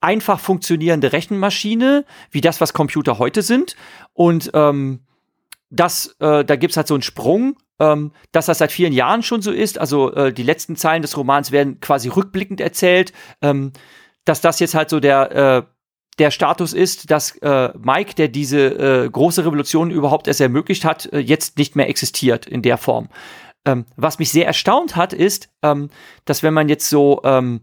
einfach funktionierende Rechenmaschine, wie das, was Computer heute sind. Und ähm, das, äh, da gibt's halt so einen Sprung, ähm, dass das seit vielen Jahren schon so ist. Also äh, die letzten Zeilen des Romans werden quasi rückblickend erzählt. Ähm, dass das jetzt halt so der, äh, der Status ist, dass äh, Mike, der diese äh, große Revolution überhaupt erst ermöglicht hat, äh, jetzt nicht mehr existiert in der Form. Ähm, was mich sehr erstaunt hat, ist, ähm, dass wenn man jetzt so ähm,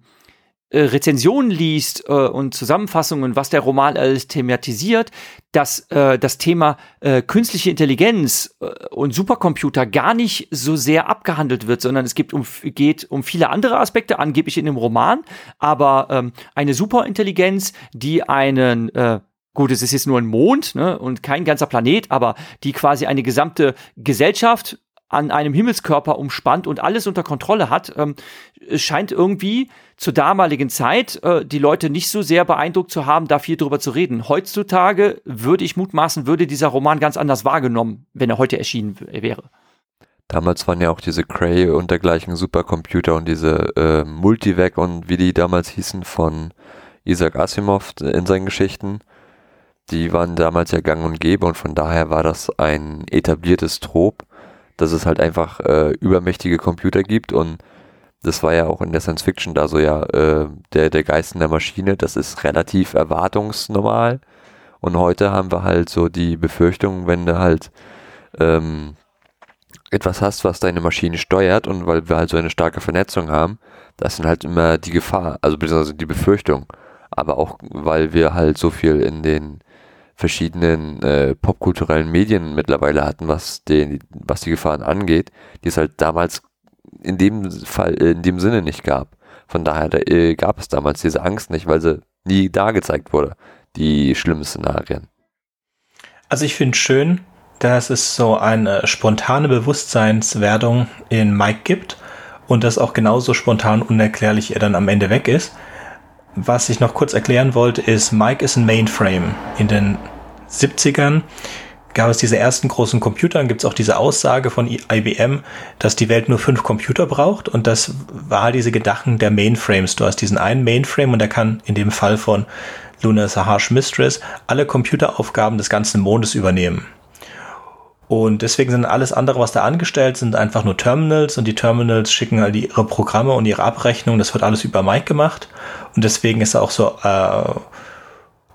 äh, Rezensionen liest äh, und Zusammenfassungen, was der Roman alles thematisiert, dass äh, das Thema äh, künstliche Intelligenz äh, und Supercomputer gar nicht so sehr abgehandelt wird, sondern es gibt um, geht um viele andere Aspekte, angeblich in dem Roman, aber ähm, eine Superintelligenz, die einen äh, Gut, es ist jetzt nur ein Mond ne, und kein ganzer Planet, aber die quasi eine gesamte Gesellschaft an einem Himmelskörper umspannt und alles unter Kontrolle hat, ähm, scheint irgendwie zur damaligen Zeit äh, die Leute nicht so sehr beeindruckt zu haben, da viel drüber zu reden. Heutzutage würde ich mutmaßen, würde dieser Roman ganz anders wahrgenommen, wenn er heute erschienen wäre. Damals waren ja auch diese Cray und dergleichen Supercomputer und diese äh, Multivac und wie die damals hießen von Isaac Asimov in seinen Geschichten. Die waren damals ja gang und gäbe und von daher war das ein etabliertes Trop dass es halt einfach äh, übermächtige Computer gibt und das war ja auch in der Science Fiction da so ja äh, der, der Geist in der Maschine, das ist relativ erwartungsnormal. Und heute haben wir halt so die Befürchtung, wenn du halt ähm, etwas hast, was deine Maschine steuert und weil wir halt so eine starke Vernetzung haben, das sind halt immer die Gefahr, also beziehungsweise die Befürchtung, aber auch weil wir halt so viel in den verschiedenen äh, popkulturellen Medien mittlerweile hatten, was, den, was die Gefahren angeht, die es halt damals in dem Fall, in dem Sinne nicht gab. Von daher da, äh, gab es damals diese Angst nicht, weil sie nie da gezeigt wurde, die schlimmen Szenarien. Also ich finde schön, dass es so eine spontane Bewusstseinswerdung in Mike gibt und das auch genauso spontan unerklärlich er dann am Ende weg ist. Was ich noch kurz erklären wollte, ist, Mike ist ein Mainframe. In den 70ern gab es diese ersten großen Computer, dann gibt es auch diese Aussage von IBM, dass die Welt nur fünf Computer braucht und das war diese Gedanken der Mainframes. Du hast diesen einen Mainframe und der kann in dem Fall von Luna Saharsh Mistress alle Computeraufgaben des ganzen Mondes übernehmen. Und deswegen sind alles andere, was da angestellt sind, einfach nur Terminals und die Terminals schicken halt ihre Programme und ihre Abrechnung. Das wird alles über Mike gemacht. Und deswegen ist er auch so äh,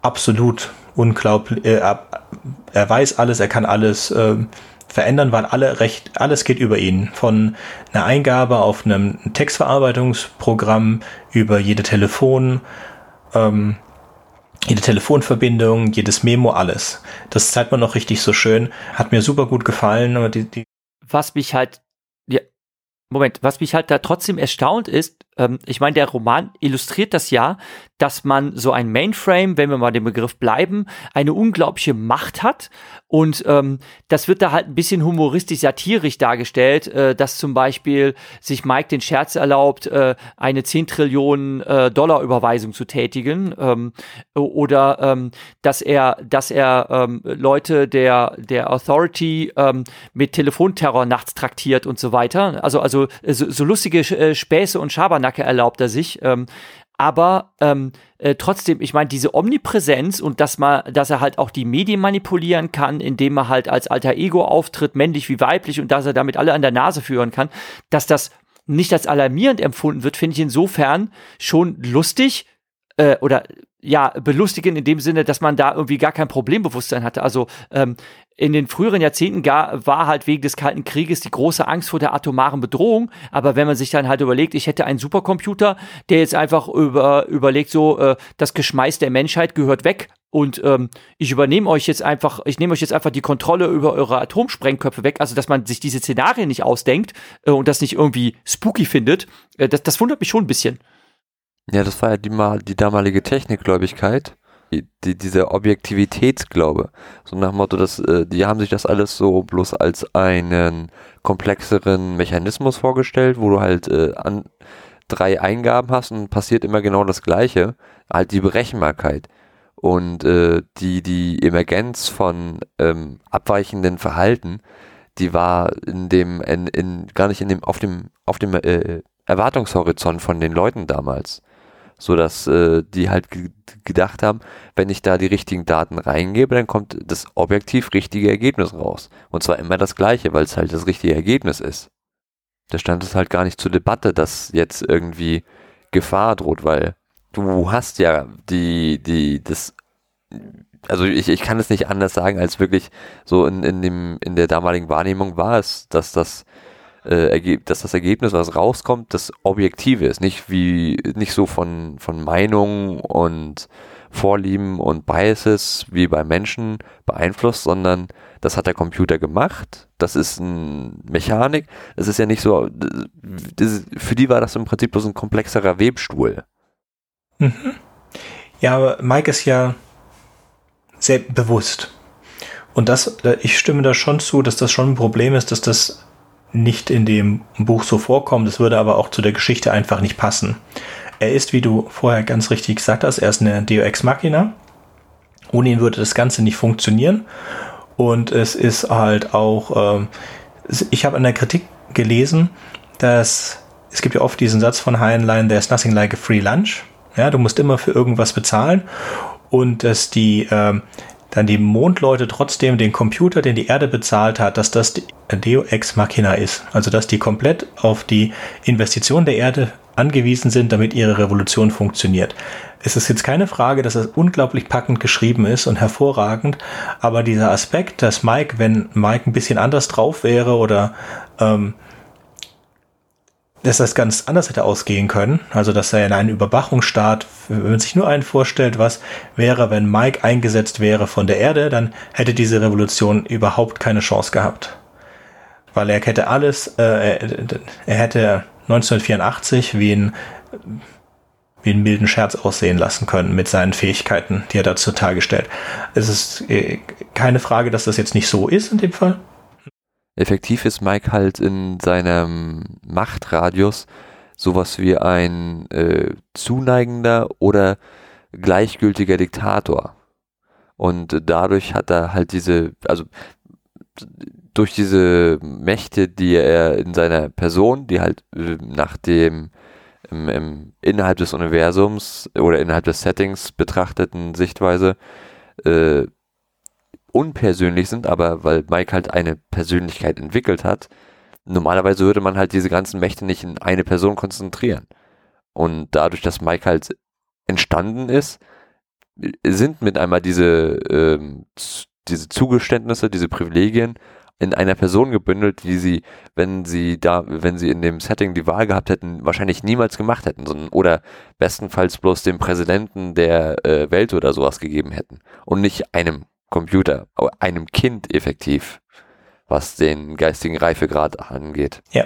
absolut unglaublich. Äh, er weiß alles, er kann alles äh, verändern, weil alle recht, alles geht über ihn. Von einer Eingabe auf einem Textverarbeitungsprogramm über jede Telefon, ähm, jede Telefonverbindung, jedes Memo, alles. Das zeigt man noch richtig so schön. Hat mir super gut gefallen. Die, die Was mich halt, ja, Moment, was mich halt da trotzdem erstaunt ist, ähm, ich meine, der Roman illustriert das ja, dass man so ein Mainframe, wenn wir mal dem Begriff bleiben, eine unglaubliche Macht hat. Und ähm, das wird da halt ein bisschen humoristisch satirisch dargestellt, äh, dass zum Beispiel sich Mike den Scherz erlaubt, äh, eine 10 Trillionen äh, Dollar Überweisung zu tätigen. Ähm, oder ähm, dass er, dass er ähm, Leute der, der Authority ähm, mit Telefonterror nachts traktiert und so weiter. Also, also so, so lustige äh, Späße und Schabernack Schabernack erlaubt er sich. Ähm, aber ähm, äh, trotzdem, ich meine, diese Omnipräsenz und dass man, dass er halt auch die Medien manipulieren kann, indem er halt als alter Ego auftritt, männlich wie weiblich, und dass er damit alle an der Nase führen kann, dass das nicht als alarmierend empfunden wird, finde ich insofern schon lustig äh, oder ja, belustigend in dem Sinne, dass man da irgendwie gar kein Problembewusstsein hatte. Also ähm, in den früheren Jahrzehnten gar, war halt wegen des Kalten Krieges die große Angst vor der atomaren Bedrohung. Aber wenn man sich dann halt überlegt, ich hätte einen Supercomputer, der jetzt einfach über, überlegt, so, äh, das Geschmeiß der Menschheit gehört weg und ähm, ich übernehme euch jetzt einfach, ich nehme euch jetzt einfach die Kontrolle über eure Atomsprengköpfe weg, also dass man sich diese Szenarien nicht ausdenkt äh, und das nicht irgendwie spooky findet, äh, das, das wundert mich schon ein bisschen. Ja, das war ja die, die damalige Technikgläubigkeit die, diese Objektivitätsglaube. So nach dem Motto, dass, äh, die haben sich das alles so bloß als einen komplexeren Mechanismus vorgestellt, wo du halt äh, an drei Eingaben hast und passiert immer genau das Gleiche. Halt die Berechenbarkeit und äh, die, die Emergenz von ähm, abweichenden Verhalten, die war in dem, in, in, gar nicht in dem, auf dem, auf dem äh, Erwartungshorizont von den Leuten damals so dass äh, die halt gedacht haben, wenn ich da die richtigen Daten reingebe, dann kommt das objektiv richtige Ergebnis raus. Und zwar immer das gleiche, weil es halt das richtige Ergebnis ist. Da stand es halt gar nicht zur Debatte, dass jetzt irgendwie Gefahr droht, weil du hast ja die, die, das, also ich, ich kann es nicht anders sagen, als wirklich so in, in dem, in der damaligen Wahrnehmung war es, dass das äh, dass das Ergebnis, was rauskommt, das Objektive ist. Nicht wie, nicht so von, von Meinungen und Vorlieben und Biases wie bei Menschen beeinflusst, sondern das hat der Computer gemacht. Das ist eine Mechanik. Es ist ja nicht so, das, für die war das im Prinzip bloß ein komplexerer Webstuhl. Mhm. Ja, aber Mike ist ja sehr bewusst. Und das, ich stimme da schon zu, dass das schon ein Problem ist, dass das nicht in dem Buch so vorkommt. Es würde aber auch zu der Geschichte einfach nicht passen. Er ist, wie du vorher ganz richtig gesagt hast, er ist eine Deo Machina. Ohne ihn würde das Ganze nicht funktionieren. Und es ist halt auch, äh, ich habe in der Kritik gelesen, dass es gibt ja oft diesen Satz von Heinlein, there's nothing like a free lunch. Ja, du musst immer für irgendwas bezahlen. Und dass die, äh, dann die Mondleute trotzdem den Computer, den die Erde bezahlt hat, dass das Deo Ex Machina ist. Also dass die komplett auf die Investition der Erde angewiesen sind, damit ihre Revolution funktioniert. Es ist jetzt keine Frage, dass es unglaublich packend geschrieben ist und hervorragend, aber dieser Aspekt, dass Mike, wenn Mike ein bisschen anders drauf wäre oder ähm, dass das ganz anders hätte ausgehen können. Also, dass er in einen Überwachungsstaat, wenn man sich nur einen vorstellt, was wäre, wenn Mike eingesetzt wäre von der Erde, dann hätte diese Revolution überhaupt keine Chance gehabt. weil er hätte alles, äh, er hätte 1984 wie ein wie einen milden Scherz aussehen lassen können mit seinen Fähigkeiten, die er da zutage stellt. Es ist äh, keine Frage, dass das jetzt nicht so ist in dem Fall. Effektiv ist Mike halt in seinem Machtradius sowas wie ein äh, zuneigender oder gleichgültiger Diktator. Und dadurch hat er halt diese, also durch diese Mächte, die er in seiner Person, die halt äh, nach dem im, im, innerhalb des Universums oder innerhalb des Settings betrachteten Sichtweise äh, unpersönlich sind, aber weil Mike halt eine Persönlichkeit entwickelt hat, normalerweise würde man halt diese ganzen Mächte nicht in eine Person konzentrieren. Und dadurch, dass Mike halt entstanden ist, sind mit einmal diese, ähm, diese Zugeständnisse, diese Privilegien in einer Person gebündelt, die sie, wenn sie da, wenn sie in dem Setting die Wahl gehabt hätten, wahrscheinlich niemals gemacht hätten, sondern oder bestenfalls bloß dem Präsidenten der äh, Welt oder sowas gegeben hätten und nicht einem Computer, einem Kind effektiv, was den geistigen Reifegrad angeht. Ja.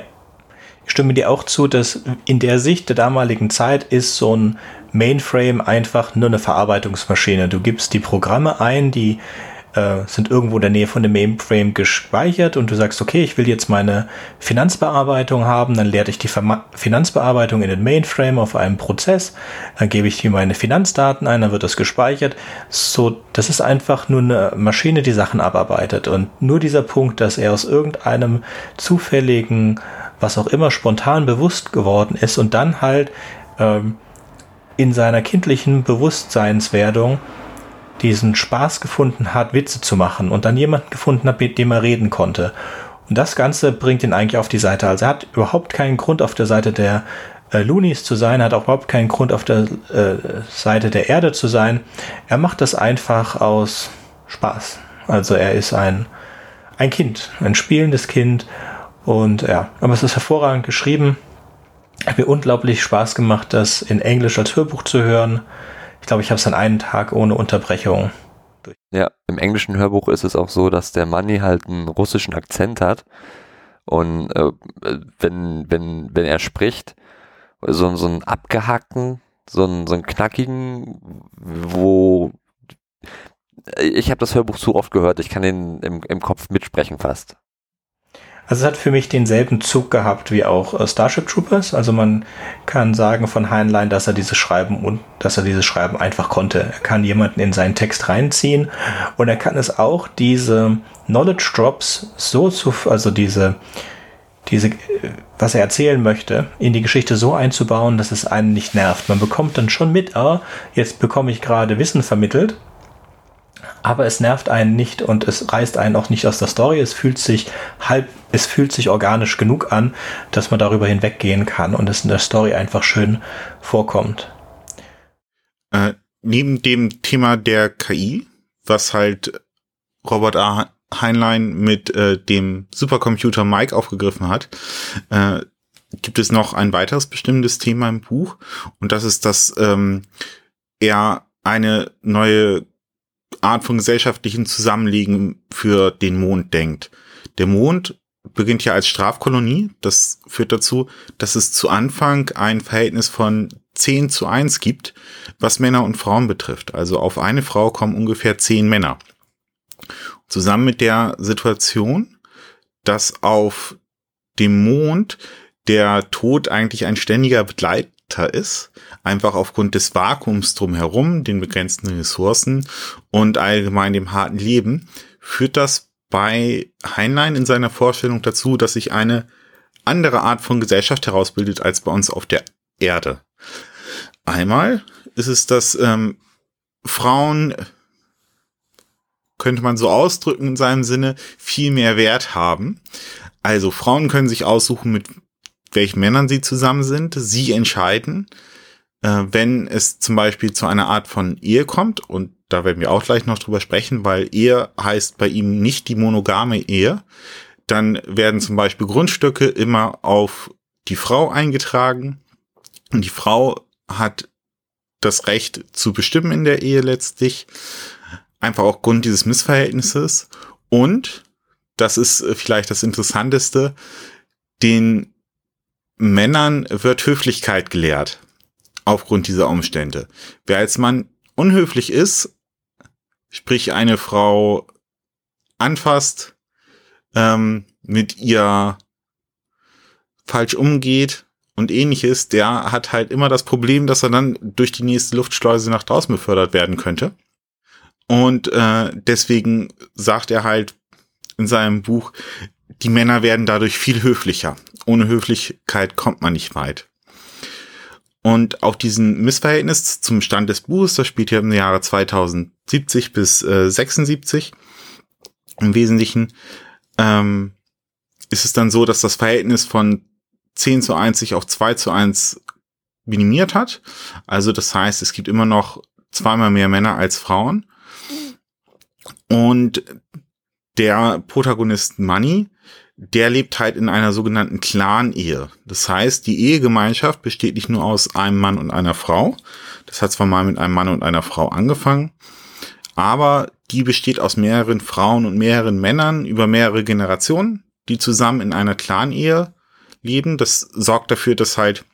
Ich stimme dir auch zu, dass in der Sicht der damaligen Zeit ist so ein Mainframe einfach nur eine Verarbeitungsmaschine. Du gibst die Programme ein, die äh, sind irgendwo in der Nähe von dem Mainframe gespeichert und du sagst, okay, ich will jetzt meine Finanzbearbeitung haben, dann leerte ich die Finanzbearbeitung in den Mainframe auf einem Prozess, dann gebe ich hier meine Finanzdaten ein, dann wird das gespeichert. So, das ist einfach nur eine Maschine, die Sachen abarbeitet und nur dieser Punkt, dass er aus irgendeinem zufälligen, was auch immer, spontan bewusst geworden ist und dann halt ähm, in seiner kindlichen Bewusstseinswerdung diesen Spaß gefunden hat, Witze zu machen und dann jemanden gefunden hat, mit dem er reden konnte. Und das Ganze bringt ihn eigentlich auf die Seite. Also er hat überhaupt keinen Grund auf der Seite der äh, Loonies zu sein, hat auch überhaupt keinen Grund auf der äh, Seite der Erde zu sein. Er macht das einfach aus Spaß. Also er ist ein, ein Kind, ein spielendes Kind. Und ja, aber es ist hervorragend geschrieben. Hat mir unglaublich Spaß gemacht, das in Englisch als Hörbuch zu hören. Ich glaube, ich habe es an einem Tag ohne Unterbrechung. Ja, im englischen Hörbuch ist es auch so, dass der Manni halt einen russischen Akzent hat. Und äh, wenn, wenn, wenn er spricht, so, so einen abgehackten, so einen, so einen knackigen, wo ich habe das Hörbuch zu oft gehört, ich kann den im, im Kopf mitsprechen fast. Also es hat für mich denselben Zug gehabt wie auch äh, Starship Troopers. Also man kann sagen von Heinlein, dass er dieses Schreiben und dass er dieses Schreiben einfach konnte. Er kann jemanden in seinen Text reinziehen und er kann es auch diese Knowledge Drops so zu, also diese diese, was er erzählen möchte, in die Geschichte so einzubauen, dass es einen nicht nervt. Man bekommt dann schon mit, ah, jetzt bekomme ich gerade Wissen vermittelt, aber es nervt einen nicht und es reißt einen auch nicht aus der Story. Es fühlt sich halb, es fühlt sich organisch genug an, dass man darüber hinweggehen kann und es in der Story einfach schön vorkommt. Äh, neben dem Thema der KI, was halt Robert A. Heinlein mit äh, dem Supercomputer Mike aufgegriffen hat, äh, gibt es noch ein weiteres bestimmendes Thema im Buch und das ist, dass ähm, er eine neue Art von gesellschaftlichen Zusammenlegen für den Mond denkt. Der Mond beginnt ja als Strafkolonie. Das führt dazu, dass es zu Anfang ein Verhältnis von 10 zu 1 gibt, was Männer und Frauen betrifft. Also auf eine Frau kommen ungefähr 10 Männer. Zusammen mit der Situation, dass auf dem Mond der Tod eigentlich ein ständiger Begleiter ist, einfach aufgrund des Vakuums drumherum, den begrenzten Ressourcen und allgemein dem harten Leben, führt das bei Heinlein in seiner Vorstellung dazu, dass sich eine andere Art von Gesellschaft herausbildet als bei uns auf der Erde. Einmal ist es, dass ähm, Frauen, könnte man so ausdrücken in seinem Sinne, viel mehr Wert haben. Also Frauen können sich aussuchen, mit welchen Männern sie zusammen sind. Sie entscheiden, äh, wenn es zum Beispiel zu einer Art von Ehe kommt, und da werden wir auch gleich noch drüber sprechen, weil Ehe heißt bei ihm nicht die monogame Ehe, dann werden zum Beispiel Grundstücke immer auf die Frau eingetragen und die Frau hat das Recht zu bestimmen in der Ehe letztlich, einfach aufgrund dieses Missverhältnisses und das ist vielleicht das Interessanteste, den Männern wird Höflichkeit gelehrt aufgrund dieser Umstände. Wer als Mann unhöflich ist, sprich eine Frau anfasst, ähm, mit ihr falsch umgeht und ähnliches, der hat halt immer das Problem, dass er dann durch die nächste Luftschleuse nach draußen befördert werden könnte. Und äh, deswegen sagt er halt in seinem Buch, die Männer werden dadurch viel höflicher. Ohne Höflichkeit kommt man nicht weit. Und auch diesen Missverhältnis zum Stand des Buches, das spielt ja im Jahre 2070 bis äh, 76 im Wesentlichen, ähm, ist es dann so, dass das Verhältnis von 10 zu 1 sich auf 2 zu 1 minimiert hat. Also das heißt, es gibt immer noch zweimal mehr Männer als Frauen. Und der Protagonist Money, der lebt halt in einer sogenannten Clan-Ehe. Das heißt, die Ehegemeinschaft besteht nicht nur aus einem Mann und einer Frau. Das hat zwar mal mit einem Mann und einer Frau angefangen, aber die besteht aus mehreren Frauen und mehreren Männern über mehrere Generationen, die zusammen in einer Clan-Ehe leben. Das sorgt dafür, dass halt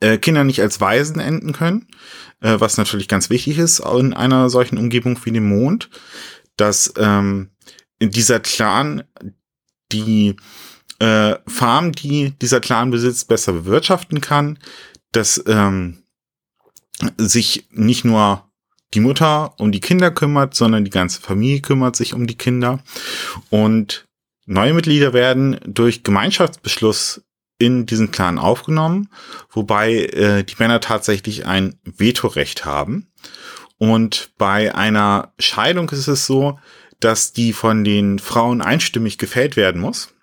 äh, Kinder nicht als Waisen enden können, äh, was natürlich ganz wichtig ist in einer solchen Umgebung wie dem Mond, dass ähm, dieser Clan die äh, Farm, die dieser Clan besitzt, besser bewirtschaften kann, dass ähm, sich nicht nur die Mutter um die Kinder kümmert, sondern die ganze Familie kümmert sich um die Kinder. Und neue Mitglieder werden durch Gemeinschaftsbeschluss in diesen Clan aufgenommen, wobei äh, die Männer tatsächlich ein Vetorecht haben. Und bei einer Scheidung ist es so, dass die von den Frauen einstimmig gefällt werden muss,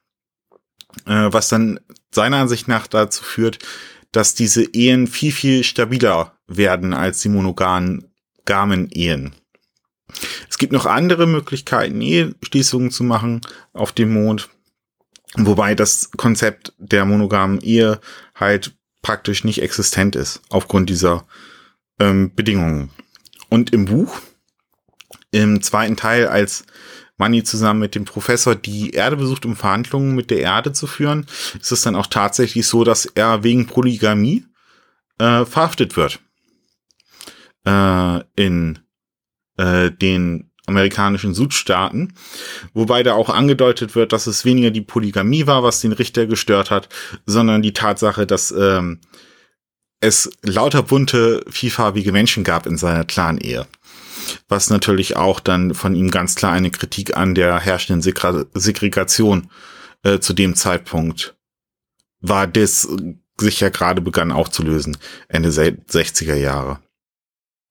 äh, was dann seiner Ansicht nach dazu führt, dass diese Ehen viel, viel stabiler werden als die monogamen Ehen. Es gibt noch andere Möglichkeiten, Eheschließungen zu machen auf dem Mond, wobei das Konzept der monogamen Ehe halt praktisch nicht existent ist, aufgrund dieser ähm, Bedingungen. Und im Buch im zweiten Teil, als Manny zusammen mit dem Professor die Erde besucht, um Verhandlungen mit der Erde zu führen, ist es dann auch tatsächlich so, dass er wegen Polygamie äh, verhaftet wird. Äh, in äh, den amerikanischen Südstaaten, wobei da auch angedeutet wird, dass es weniger die Polygamie war, was den Richter gestört hat, sondern die Tatsache, dass ähm, es lauter bunte, vielfarbige Menschen gab in seiner Clan-Ehe was natürlich auch dann von ihm ganz klar eine Kritik an der herrschenden Segregation äh, zu dem Zeitpunkt war, das sich ja gerade begann auch zu lösen, Ende 60er Jahre.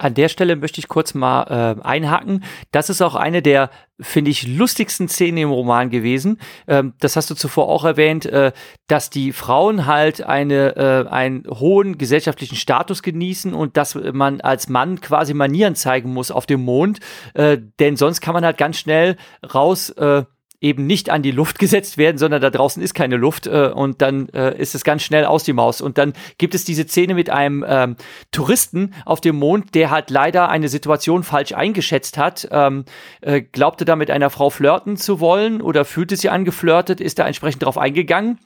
An der Stelle möchte ich kurz mal äh, einhaken. Das ist auch eine der, finde ich, lustigsten Szenen im Roman gewesen. Ähm, das hast du zuvor auch erwähnt, äh, dass die Frauen halt eine, äh, einen hohen gesellschaftlichen Status genießen und dass man als Mann quasi Manieren zeigen muss auf dem Mond. Äh, denn sonst kann man halt ganz schnell raus äh, eben nicht an die Luft gesetzt werden, sondern da draußen ist keine Luft äh, und dann äh, ist es ganz schnell aus die Maus. Und dann gibt es diese Szene mit einem ähm, Touristen auf dem Mond, der halt leider eine Situation falsch eingeschätzt hat, ähm, äh, glaubte da mit einer Frau flirten zu wollen oder fühlte sie angeflirtet, ist da entsprechend drauf eingegangen.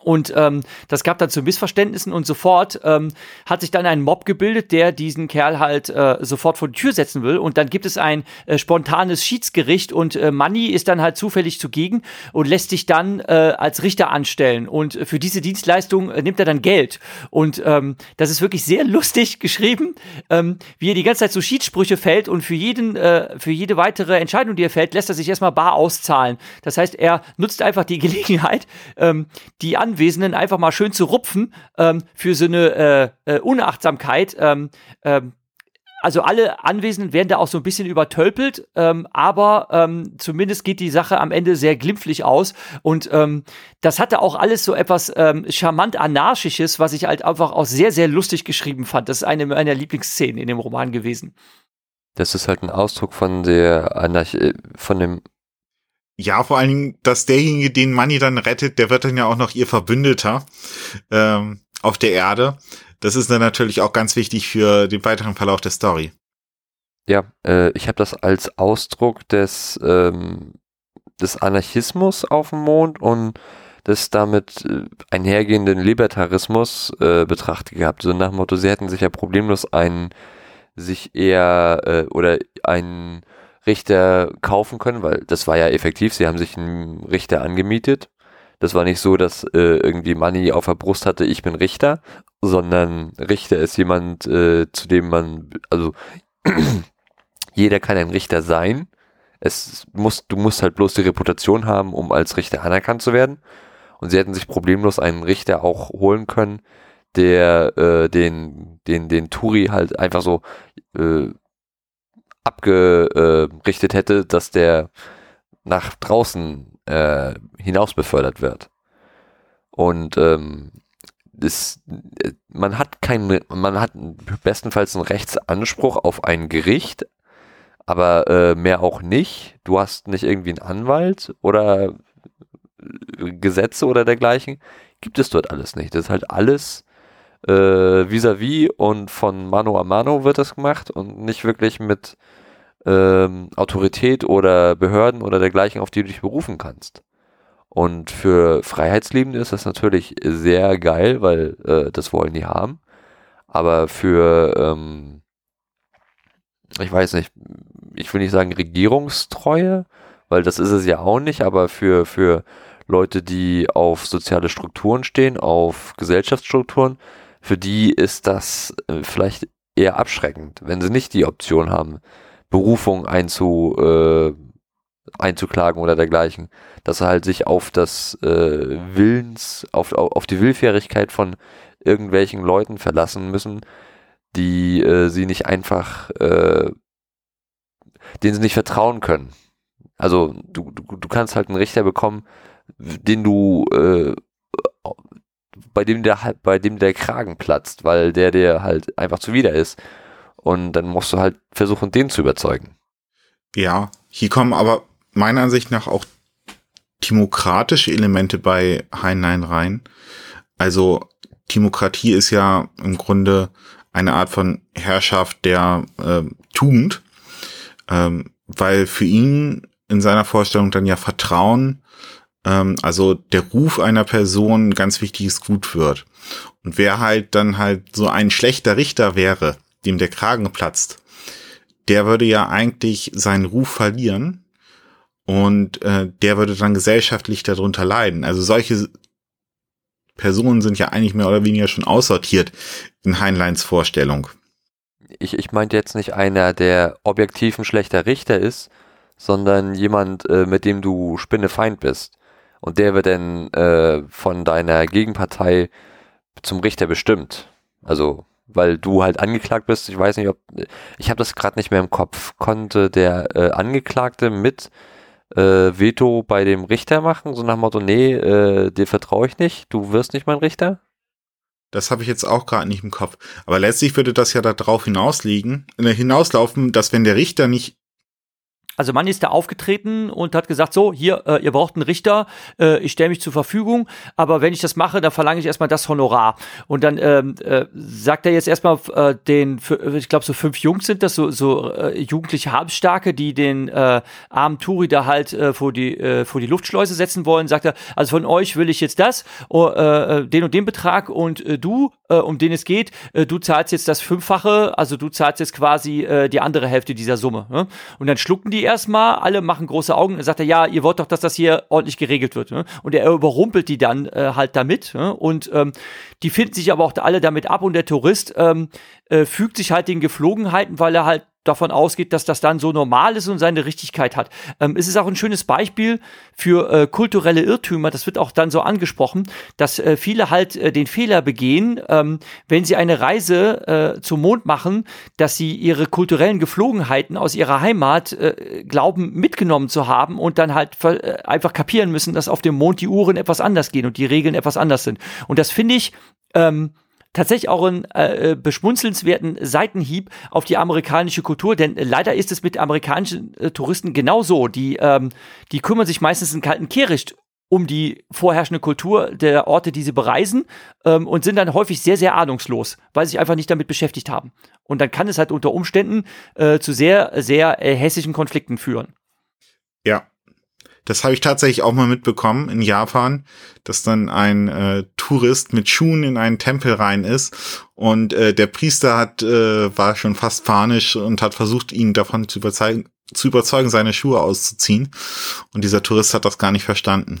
Und ähm, das gab dann zu Missverständnissen und sofort ähm, hat sich dann ein Mob gebildet, der diesen Kerl halt äh, sofort vor die Tür setzen will. Und dann gibt es ein äh, spontanes Schiedsgericht und äh, Manny ist dann halt zufällig zugegen und lässt sich dann äh, als Richter anstellen. Und für diese Dienstleistung äh, nimmt er dann Geld. Und ähm, das ist wirklich sehr lustig geschrieben, ähm, wie er die ganze Zeit so Schiedssprüche fällt und für jeden, äh, für jede weitere Entscheidung, die er fällt, lässt er sich erstmal bar auszahlen. Das heißt, er nutzt einfach die Gelegenheit, ähm, die Anwendung Anwesenden einfach mal schön zu rupfen ähm, für so eine äh, äh, Unachtsamkeit. Ähm, ähm, also alle Anwesenden werden da auch so ein bisschen übertölpelt, ähm, aber ähm, zumindest geht die Sache am Ende sehr glimpflich aus. Und ähm, das hatte auch alles so etwas ähm, charmant anarchisches, was ich halt einfach auch sehr, sehr lustig geschrieben fand. Das ist eine meiner Lieblingsszenen in dem Roman gewesen. Das ist halt ein Ausdruck von der Anarchie, von dem ja, vor allen Dingen, dass derjenige, den Money dann rettet, der wird dann ja auch noch ihr Verbündeter ähm, auf der Erde. Das ist dann natürlich auch ganz wichtig für den weiteren Verlauf der Story. Ja, äh, ich habe das als Ausdruck des ähm, des Anarchismus auf dem Mond und des damit äh, einhergehenden Libertarismus äh, betrachtet gehabt. So nach dem Motto, sie hätten sich ja problemlos einen sich eher äh, oder einen Richter kaufen können, weil das war ja effektiv, sie haben sich einen Richter angemietet. Das war nicht so, dass äh, irgendwie Money auf der Brust hatte, ich bin Richter, sondern Richter ist jemand, äh, zu dem man, also jeder kann ein Richter sein. Es muss, du musst halt bloß die Reputation haben, um als Richter anerkannt zu werden. Und sie hätten sich problemlos einen Richter auch holen können, der äh, den, den, den Turi halt einfach so äh, abgerichtet hätte, dass der nach draußen äh, hinaus befördert wird. Und ähm, das, man hat keinen, man hat bestenfalls einen Rechtsanspruch auf ein Gericht, aber äh, mehr auch nicht. Du hast nicht irgendwie einen Anwalt oder Gesetze oder dergleichen. Gibt es dort alles nicht. Das ist halt alles äh, vis-à-vis -vis und von Mano a Mano wird das gemacht und nicht wirklich mit ähm, Autorität oder Behörden oder dergleichen, auf die du dich berufen kannst. Und für Freiheitsliebende ist das natürlich sehr geil, weil äh, das wollen die haben. Aber für, ähm, ich weiß nicht, ich will nicht sagen Regierungstreue, weil das ist es ja auch nicht, aber für, für Leute, die auf soziale Strukturen stehen, auf Gesellschaftsstrukturen, für die ist das äh, vielleicht eher abschreckend, wenn sie nicht die Option haben, Berufung einzu, äh, einzuklagen oder dergleichen, dass sie halt sich auf das äh, Willens, auf, auf die Willfährigkeit von irgendwelchen Leuten verlassen müssen, die äh, sie nicht einfach, äh, denen sie nicht vertrauen können. Also du, du, du kannst halt einen Richter bekommen, den du äh, bei dem der bei dem der Kragen platzt, weil der dir halt einfach zuwider ist. Und dann musst du halt versuchen, den zu überzeugen. Ja, hier kommen aber meiner Ansicht nach auch demokratische Elemente bei Heinlein rein. Also Demokratie ist ja im Grunde eine Art von Herrschaft der äh, Tugend, ähm, weil für ihn in seiner Vorstellung dann ja Vertrauen ähm, also der Ruf einer Person ganz wichtiges Gut wird. Und wer halt dann halt so ein schlechter Richter wäre, dem der Kragen platzt, der würde ja eigentlich seinen Ruf verlieren und äh, der würde dann gesellschaftlich darunter leiden. Also solche Personen sind ja eigentlich mehr oder weniger schon aussortiert in Heinleins Vorstellung. Ich, ich meinte jetzt nicht einer, der objektiv ein schlechter Richter ist, sondern jemand, äh, mit dem du Spinnefeind bist und der wird dann äh, von deiner Gegenpartei zum Richter bestimmt. Also, weil du halt angeklagt bist, ich weiß nicht, ob, ich habe das gerade nicht mehr im Kopf, konnte der äh, Angeklagte mit äh, Veto bei dem Richter machen, so nach dem Motto, nee, äh, dir vertraue ich nicht, du wirst nicht mein Richter? Das habe ich jetzt auch gerade nicht im Kopf. Aber letztlich würde das ja darauf hinausliegen, äh, hinauslaufen, dass wenn der Richter nicht also Mann ist da aufgetreten und hat gesagt, so, hier, äh, ihr braucht einen Richter, äh, ich stelle mich zur Verfügung, aber wenn ich das mache, dann verlange ich erstmal das Honorar. Und dann ähm, äh, sagt er jetzt erstmal äh, den, ich glaube so fünf Jungs sind das, so, so äh, jugendliche Habstarke, die den äh, armen Turi da halt äh, vor, die, äh, vor die Luftschleuse setzen wollen, sagt er, also von euch will ich jetzt das, oh, äh, den und den Betrag und äh, du, äh, um den es geht, äh, du zahlst jetzt das Fünffache, also du zahlst jetzt quasi äh, die andere Hälfte dieser Summe. Ne? Und dann schlucken die erstmal, alle machen große Augen. Dann sagt er, ja, ihr wollt doch, dass das hier ordentlich geregelt wird. Ne? Und er überrumpelt die dann äh, halt damit. Ne? Und ähm, die finden sich aber auch alle damit ab und der Tourist ähm, äh, fügt sich halt den Geflogenheiten, weil er halt davon ausgeht, dass das dann so normal ist und seine Richtigkeit hat. Ähm, es ist auch ein schönes Beispiel für äh, kulturelle Irrtümer, das wird auch dann so angesprochen, dass äh, viele halt äh, den Fehler begehen, ähm, wenn sie eine Reise äh, zum Mond machen, dass sie ihre kulturellen Geflogenheiten aus ihrer Heimat äh, glauben mitgenommen zu haben und dann halt äh, einfach kapieren müssen, dass auf dem Mond die Uhren etwas anders gehen und die Regeln etwas anders sind. Und das finde ich ähm, tatsächlich auch einen äh, beschmunzelnswerten Seitenhieb auf die amerikanische Kultur, denn äh, leider ist es mit amerikanischen äh, Touristen genauso. Die, ähm, die kümmern sich meistens in kalten Kehricht um die vorherrschende Kultur der Orte, die sie bereisen ähm, und sind dann häufig sehr, sehr ahnungslos, weil sie sich einfach nicht damit beschäftigt haben. Und dann kann es halt unter Umständen äh, zu sehr, sehr äh, hässlichen Konflikten führen. Das habe ich tatsächlich auch mal mitbekommen in Japan, dass dann ein äh, Tourist mit Schuhen in einen Tempel rein ist und äh, der Priester hat äh, war schon fast panisch und hat versucht, ihn davon zu überzeugen, zu überzeugen, seine Schuhe auszuziehen. Und dieser Tourist hat das gar nicht verstanden.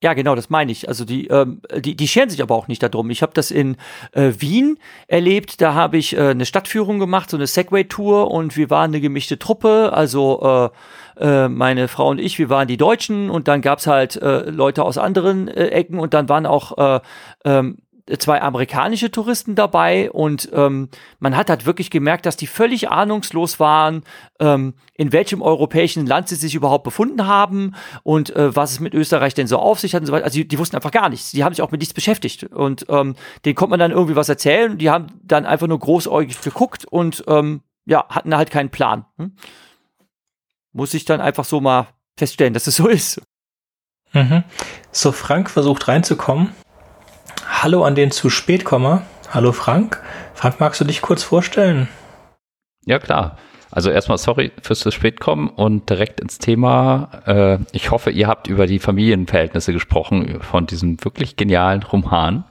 Ja, genau, das meine ich. Also die, ähm, die, die scheren sich aber auch nicht darum. Ich habe das in äh, Wien erlebt. Da habe ich äh, eine Stadtführung gemacht, so eine Segway-Tour und wir waren eine gemischte Truppe. Also äh, äh, meine Frau und ich, wir waren die Deutschen und dann gab's halt äh, Leute aus anderen äh, Ecken und dann waren auch äh, ähm, zwei amerikanische Touristen dabei und ähm, man hat halt wirklich gemerkt, dass die völlig ahnungslos waren, ähm, in welchem europäischen Land sie sich überhaupt befunden haben und äh, was es mit Österreich denn so auf sich hat und so weiter. Also die, die wussten einfach gar nichts. Die haben sich auch mit nichts beschäftigt und ähm, denen konnte man dann irgendwie was erzählen die haben dann einfach nur großäugig geguckt und ähm, ja, hatten halt keinen Plan. Hm? Muss ich dann einfach so mal feststellen, dass es so ist. Mhm. So, Frank versucht reinzukommen. Hallo an den zu spät komme. Hallo Frank. Frank, magst du dich kurz vorstellen? Ja, klar. Also erstmal sorry fürs zu spät kommen und direkt ins Thema. Äh, ich hoffe, ihr habt über die Familienverhältnisse gesprochen von diesem wirklich genialen Roman.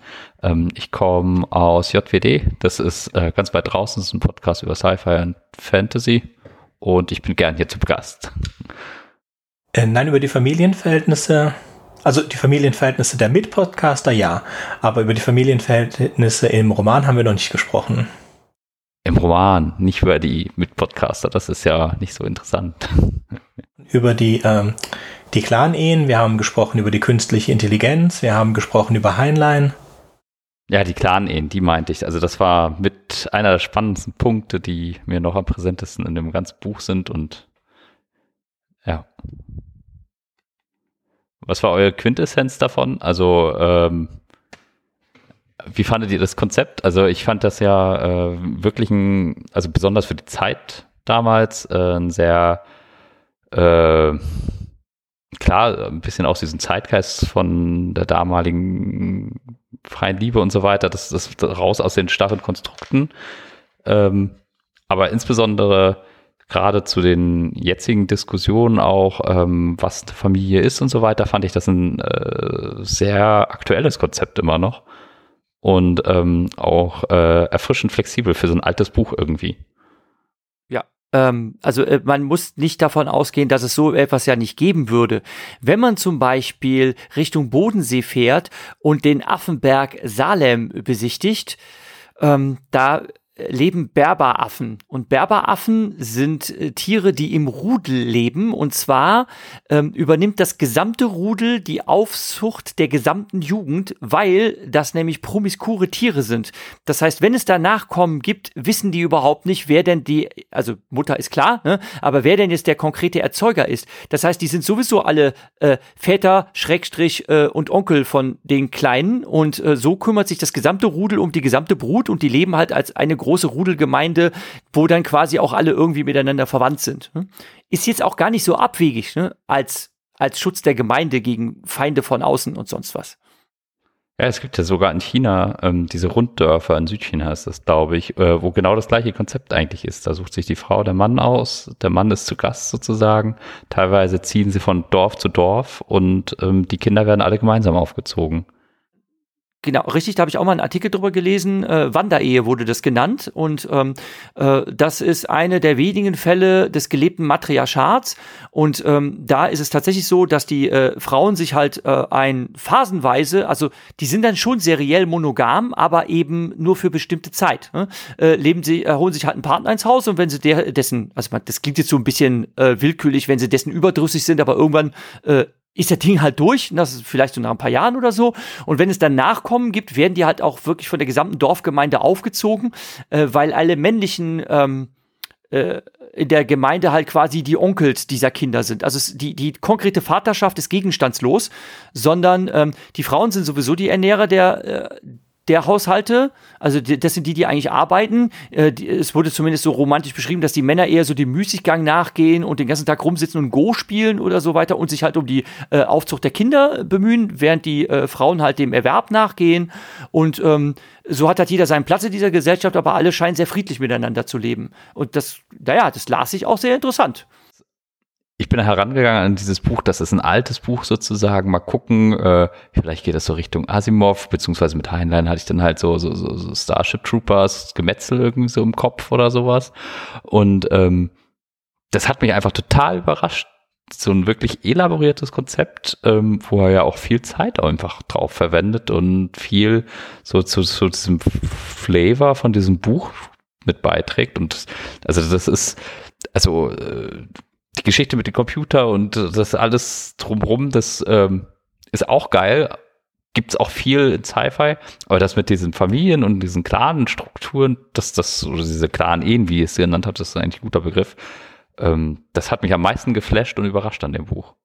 Ähm, ich komme aus JWD. Das ist äh, ganz weit draußen. Das ist ein Podcast über Sci-Fi und Fantasy. Und ich bin gern hier zu Gast. Äh, nein, über die Familienverhältnisse also die Familienverhältnisse der Mitpodcaster ja, aber über die Familienverhältnisse im Roman haben wir noch nicht gesprochen. Im Roman, nicht über die Mitpodcaster, das ist ja nicht so interessant. über die, ähm, die Clan-Ehen, wir haben gesprochen über die künstliche Intelligenz, wir haben gesprochen über Heinlein. Ja, die Clan-Ehen, die meinte ich. Also das war mit einer der spannendsten Punkte, die mir noch am präsentesten in dem ganzen Buch sind und ja. Was war eure Quintessenz davon? Also, ähm, wie fandet ihr das Konzept? Also, ich fand das ja äh, wirklich ein, also besonders für die Zeit damals, äh, ein sehr, äh, klar, ein bisschen aus diesem Zeitgeist von der damaligen freien Liebe und so weiter, das, das raus aus den starren Konstrukten. Ähm, aber insbesondere gerade zu den jetzigen Diskussionen auch, ähm, was eine Familie ist und so weiter, fand ich das ein äh, sehr aktuelles Konzept immer noch. Und ähm, auch äh, erfrischend flexibel für so ein altes Buch irgendwie. Ja, ähm, also äh, man muss nicht davon ausgehen, dass es so etwas ja nicht geben würde. Wenn man zum Beispiel Richtung Bodensee fährt und den Affenberg Salem besichtigt, ähm, da leben Berberaffen. Und Berberaffen sind äh, Tiere, die im Rudel leben. Und zwar ähm, übernimmt das gesamte Rudel die Aufzucht der gesamten Jugend, weil das nämlich promiskure Tiere sind. Das heißt, wenn es da Nachkommen gibt, wissen die überhaupt nicht, wer denn die, also Mutter ist klar, ne? aber wer denn jetzt der konkrete Erzeuger ist. Das heißt, die sind sowieso alle äh, Väter, Schrägstrich äh, und Onkel von den Kleinen. Und äh, so kümmert sich das gesamte Rudel um die gesamte Brut und die leben halt als eine große Rudelgemeinde, wo dann quasi auch alle irgendwie miteinander verwandt sind. Ne? Ist jetzt auch gar nicht so abwegig, ne? als, als Schutz der Gemeinde gegen Feinde von außen und sonst was. Ja, es gibt ja sogar in China ähm, diese Runddörfer, in Südchina ist das, glaube ich, äh, wo genau das gleiche Konzept eigentlich ist. Da sucht sich die Frau der Mann aus, der Mann ist zu Gast sozusagen. Teilweise ziehen sie von Dorf zu Dorf und ähm, die Kinder werden alle gemeinsam aufgezogen. Genau, richtig, da habe ich auch mal einen Artikel drüber gelesen. Äh, Wanderehe wurde das genannt. Und ähm, äh, das ist eine der wenigen Fälle des gelebten Matriarchats. Und ähm, da ist es tatsächlich so, dass die äh, Frauen sich halt äh, ein phasenweise, also die sind dann schon seriell monogam, aber eben nur für bestimmte Zeit. Ne? Äh, leben sie, äh, holen sich halt einen Partner ins Haus und wenn sie der, dessen, also man, das klingt jetzt so ein bisschen äh, willkürlich, wenn sie dessen überdrüssig sind, aber irgendwann äh, ist der Ding halt durch, das ist vielleicht so nach ein paar Jahren oder so. Und wenn es dann Nachkommen gibt, werden die halt auch wirklich von der gesamten Dorfgemeinde aufgezogen, äh, weil alle männlichen ähm, äh, in der Gemeinde halt quasi die Onkels dieser Kinder sind. Also es, die, die konkrete Vaterschaft ist gegenstandslos, sondern ähm, die Frauen sind sowieso die Ernährer der, äh, der Haushalte, also das sind die, die eigentlich arbeiten. Äh, es wurde zumindest so romantisch beschrieben, dass die Männer eher so dem Müßiggang nachgehen und den ganzen Tag rumsitzen und Go spielen oder so weiter und sich halt um die äh, Aufzucht der Kinder bemühen, während die äh, Frauen halt dem Erwerb nachgehen. Und ähm, so hat halt jeder seinen Platz in dieser Gesellschaft, aber alle scheinen sehr friedlich miteinander zu leben. Und das, naja, das las ich auch sehr interessant. Ich bin herangegangen an dieses Buch, das ist ein altes Buch sozusagen, mal gucken, äh, vielleicht geht das so Richtung Asimov, beziehungsweise mit Heinlein hatte ich dann halt so, so, so, so Starship Troopers, Gemetzel irgendwie so im Kopf oder sowas. Und ähm, das hat mich einfach total überrascht. So ein wirklich elaboriertes Konzept, ähm, wo er ja auch viel Zeit einfach drauf verwendet und viel so zu, zu diesem Flavor von diesem Buch mit beiträgt. Und also das ist, also äh, die Geschichte mit dem Computer und das alles drumrum, das ähm, ist auch geil. Gibt es auch viel in Sci-Fi, aber das mit diesen Familien und diesen Clan-Strukturen, das, das, oder diese Clan-Ehen, wie es sie genannt hat, das ist eigentlich ein guter Begriff. Ähm, das hat mich am meisten geflasht und überrascht an dem Buch.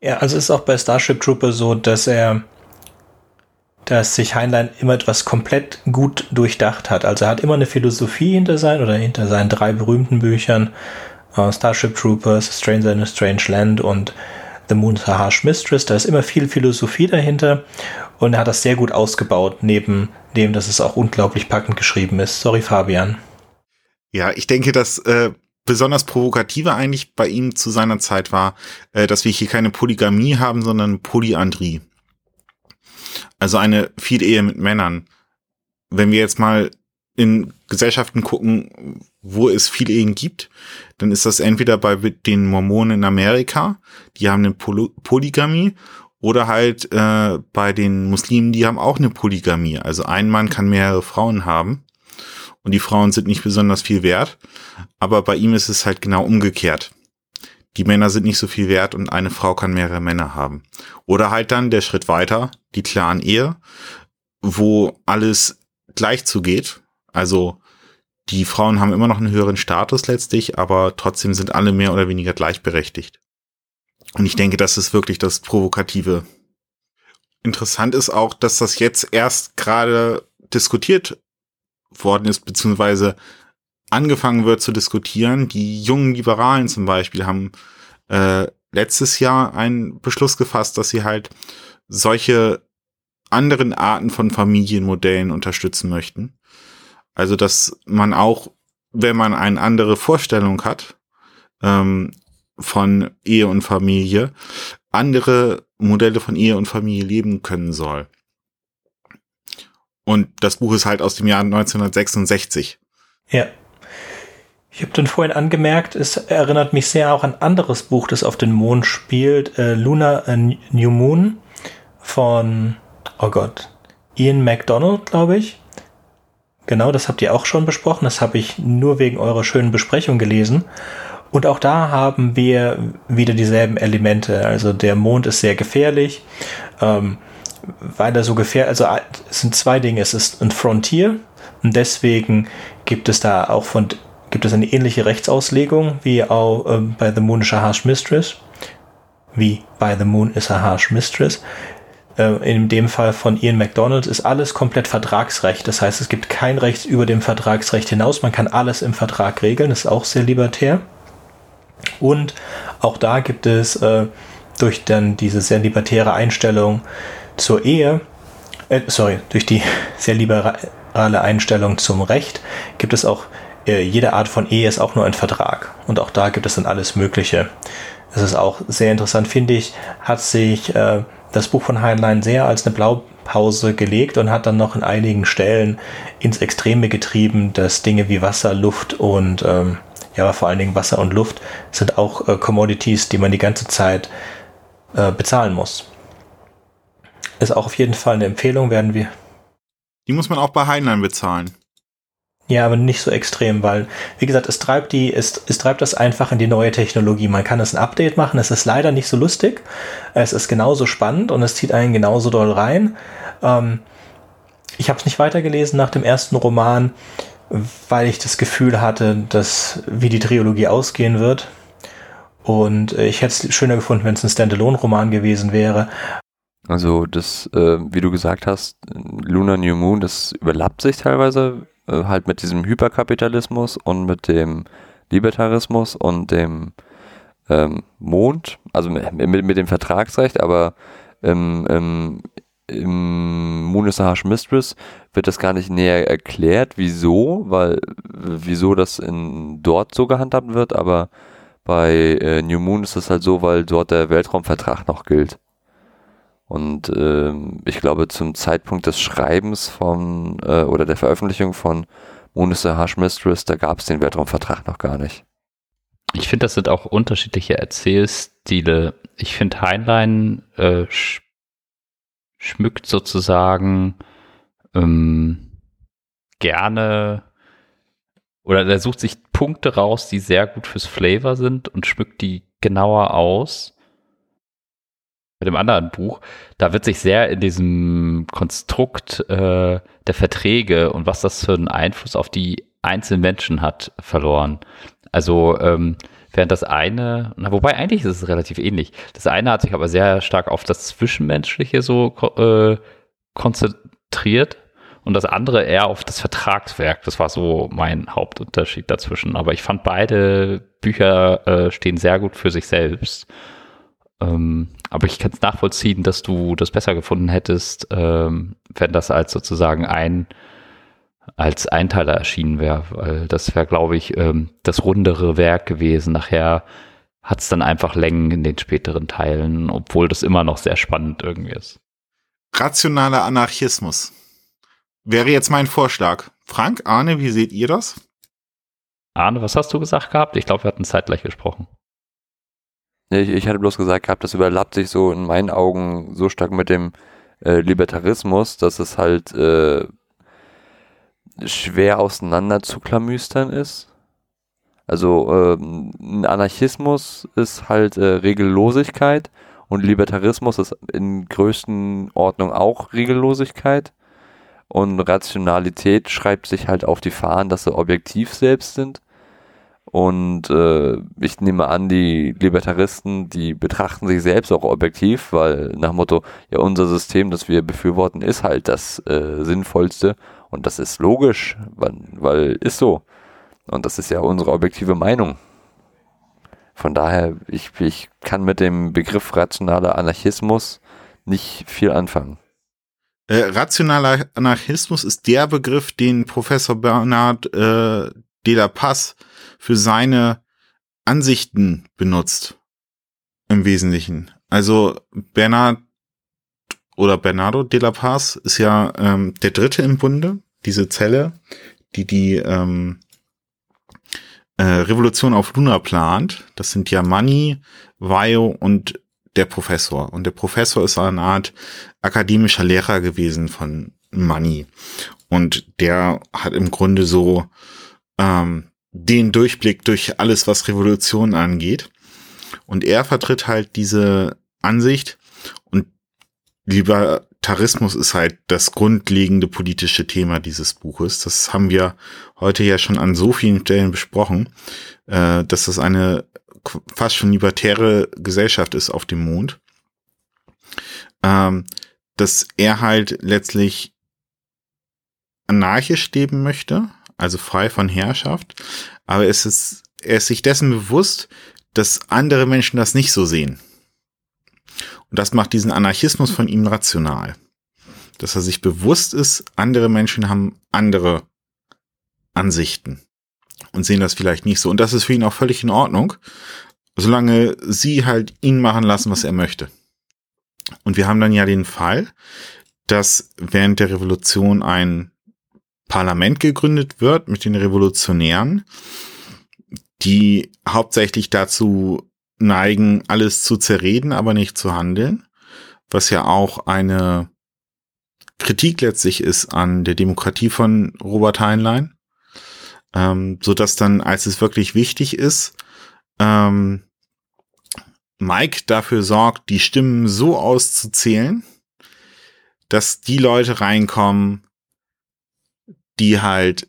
Ja, also ist auch bei Starship Trooper so, dass er, dass sich Heinlein immer etwas komplett gut durchdacht hat. Also er hat immer eine Philosophie hinter seinen oder hinter seinen drei berühmten Büchern Starship Troopers, Stranger in a Strange Land und The Moon's a Harsh Mistress. Da ist immer viel Philosophie dahinter und er hat das sehr gut ausgebaut, neben dem, dass es auch unglaublich packend geschrieben ist. Sorry, Fabian. Ja, ich denke, dass äh, besonders provokative eigentlich bei ihm zu seiner Zeit war, äh, dass wir hier keine Polygamie haben, sondern Polyandrie. Also eine Vielehe mit Männern. Wenn wir jetzt mal in Gesellschaften gucken, wo es viele Ehen gibt, dann ist das entweder bei den Mormonen in Amerika, die haben eine Poly Polygamie, oder halt äh, bei den Muslimen, die haben auch eine Polygamie. Also ein Mann kann mehrere Frauen haben und die Frauen sind nicht besonders viel wert, aber bei ihm ist es halt genau umgekehrt. Die Männer sind nicht so viel wert und eine Frau kann mehrere Männer haben. Oder halt dann der Schritt weiter, die Clan-Ehe, wo alles gleich zugeht. Also die Frauen haben immer noch einen höheren Status letztlich, aber trotzdem sind alle mehr oder weniger gleichberechtigt. Und ich denke, das ist wirklich das Provokative. Interessant ist auch, dass das jetzt erst gerade diskutiert worden ist, beziehungsweise angefangen wird zu diskutieren. Die jungen Liberalen zum Beispiel haben äh, letztes Jahr einen Beschluss gefasst, dass sie halt solche anderen Arten von Familienmodellen unterstützen möchten. Also, dass man auch, wenn man eine andere Vorstellung hat ähm, von Ehe und Familie, andere Modelle von Ehe und Familie leben können soll. Und das Buch ist halt aus dem Jahr 1966. Ja. Ich habe dann vorhin angemerkt, es erinnert mich sehr auch an anderes Buch, das auf den Mond spielt, äh, Luna a New Moon von, oh Gott, Ian MacDonald, glaube ich. Genau, das habt ihr auch schon besprochen. Das habe ich nur wegen eurer schönen Besprechung gelesen. Und auch da haben wir wieder dieselben Elemente. Also der Mond ist sehr gefährlich. Ähm, weil er so gefährlich, also es sind zwei Dinge. Es ist ein Frontier und deswegen gibt es da auch von, gibt es eine ähnliche Rechtsauslegung wie auch äh, bei The Moon is a Harsh Mistress. Wie bei The Moon is a Harsh Mistress. Äh, in dem Fall von Ian McDonald ist alles komplett Vertragsrecht. Das heißt, es gibt kein Recht über dem Vertragsrecht hinaus. Man kann alles im Vertrag regeln. Das ist auch sehr libertär. Und auch da gibt es äh, durch dann diese sehr libertäre Einstellung zur Ehe, äh, sorry, durch die sehr liberale Einstellung zum Recht gibt es auch, äh, jede Art von Ehe ist auch nur ein Vertrag. Und auch da gibt es dann alles Mögliche. Das ist auch sehr interessant, finde ich, hat sich äh, das Buch von Heinlein sehr als eine Blaupause gelegt und hat dann noch in einigen Stellen ins Extreme getrieben, dass Dinge wie Wasser, Luft und ähm, ja, vor allen Dingen Wasser und Luft sind auch äh, Commodities, die man die ganze Zeit äh, bezahlen muss. Ist auch auf jeden Fall eine Empfehlung, werden wir. Die muss man auch bei Heinlein bezahlen. Ja, aber nicht so extrem, weil, wie gesagt, es treibt die, es, es treibt das einfach in die neue Technologie. Man kann es ein Update machen, es ist leider nicht so lustig. Es ist genauso spannend und es zieht einen genauso doll rein. Ähm, ich habe es nicht weitergelesen nach dem ersten Roman, weil ich das Gefühl hatte, dass wie die Trilogie ausgehen wird. Und äh, ich hätte es schöner gefunden, wenn es ein Standalone-Roman gewesen wäre. Also das, äh, wie du gesagt hast, Lunar New Moon, das überlappt sich teilweise äh, halt mit diesem Hyperkapitalismus und mit dem Libertarismus und dem ähm, Mond, also mit, mit dem Vertragsrecht, aber im, im, im Moon is a Harsh Mistress wird das gar nicht näher erklärt, wieso, weil wieso das in dort so gehandhabt wird, aber Bei äh, New Moon ist es halt so, weil dort der Weltraumvertrag noch gilt. Und ähm, ich glaube, zum Zeitpunkt des Schreibens von äh, oder der Veröffentlichung von Moon is the Harsh Mistress, da gab es den Weltraumvertrag noch gar nicht. Ich finde, das sind auch unterschiedliche Erzählstile. Ich finde, Heinlein äh, sch schmückt sozusagen ähm, gerne oder er sucht sich Punkte raus, die sehr gut fürs Flavor sind und schmückt die genauer aus. Mit dem anderen Buch, da wird sich sehr in diesem Konstrukt äh, der Verträge und was das für einen Einfluss auf die einzelnen Menschen hat, verloren. Also ähm, während das eine, na, wobei eigentlich ist es relativ ähnlich. Das eine hat sich aber sehr stark auf das Zwischenmenschliche so äh, konzentriert und das andere eher auf das Vertragswerk. Das war so mein Hauptunterschied dazwischen. Aber ich fand beide Bücher äh, stehen sehr gut für sich selbst. Ähm, aber ich kann es nachvollziehen, dass du das besser gefunden hättest, ähm, wenn das als sozusagen ein als Einteiler erschienen wäre, weil das wäre, glaube ich, ähm, das rundere Werk gewesen. Nachher hat es dann einfach Längen in den späteren Teilen, obwohl das immer noch sehr spannend irgendwie ist. Rationaler Anarchismus wäre jetzt mein Vorschlag. Frank, Arne, wie seht ihr das? Arne, was hast du gesagt gehabt? Ich glaube, wir hatten zeitgleich gesprochen. Ich, ich hatte bloß gesagt gehabt, das überlappt sich so in meinen Augen so stark mit dem äh, Libertarismus, dass es halt äh, schwer auseinander zu klamüstern ist. Also ähm, ein Anarchismus ist halt äh, Regellosigkeit und Libertarismus ist in größten Ordnung auch Regellosigkeit. Und Rationalität schreibt sich halt auf die Fahnen, dass sie objektiv selbst sind. Und äh, ich nehme an, die Libertaristen, die betrachten sich selbst auch objektiv, weil nach Motto, ja, unser System, das wir befürworten, ist halt das äh, Sinnvollste. Und das ist logisch, weil, weil ist so. Und das ist ja unsere objektive Meinung. Von daher, ich, ich kann mit dem Begriff rationaler Anarchismus nicht viel anfangen. Äh, rationaler Anarchismus ist der Begriff, den Professor Bernard äh, de la Paz für seine Ansichten benutzt. Im Wesentlichen. Also Bernard oder Bernardo de la Paz ist ja ähm, der Dritte im Bunde, diese Zelle, die die ähm, äh, Revolution auf Luna plant. Das sind ja Mani, Vaio und der Professor. Und der Professor ist eine Art akademischer Lehrer gewesen von Mani. Und der hat im Grunde so ähm, den Durchblick durch alles, was Revolution angeht. Und er vertritt halt diese Ansicht und Libertarismus ist halt das grundlegende politische Thema dieses Buches. Das haben wir heute ja schon an so vielen Stellen besprochen, äh, dass das eine fast schon libertäre Gesellschaft ist auf dem Mond. Ähm, dass er halt letztlich anarchisch leben möchte, also frei von Herrschaft, aber es ist, er ist sich dessen bewusst, dass andere Menschen das nicht so sehen. Und das macht diesen Anarchismus von ihm rational. Dass er sich bewusst ist, andere Menschen haben andere Ansichten und sehen das vielleicht nicht so. Und das ist für ihn auch völlig in Ordnung, solange sie halt ihn machen lassen, was er möchte. Und wir haben dann ja den Fall, dass während der Revolution ein Parlament gegründet wird mit den Revolutionären, die hauptsächlich dazu neigen, alles zu zerreden, aber nicht zu handeln, was ja auch eine Kritik letztlich ist an der Demokratie von Robert Heinlein, ähm, so dass dann, als es wirklich wichtig ist, ähm, Mike dafür sorgt, die Stimmen so auszuzählen, dass die Leute reinkommen, die halt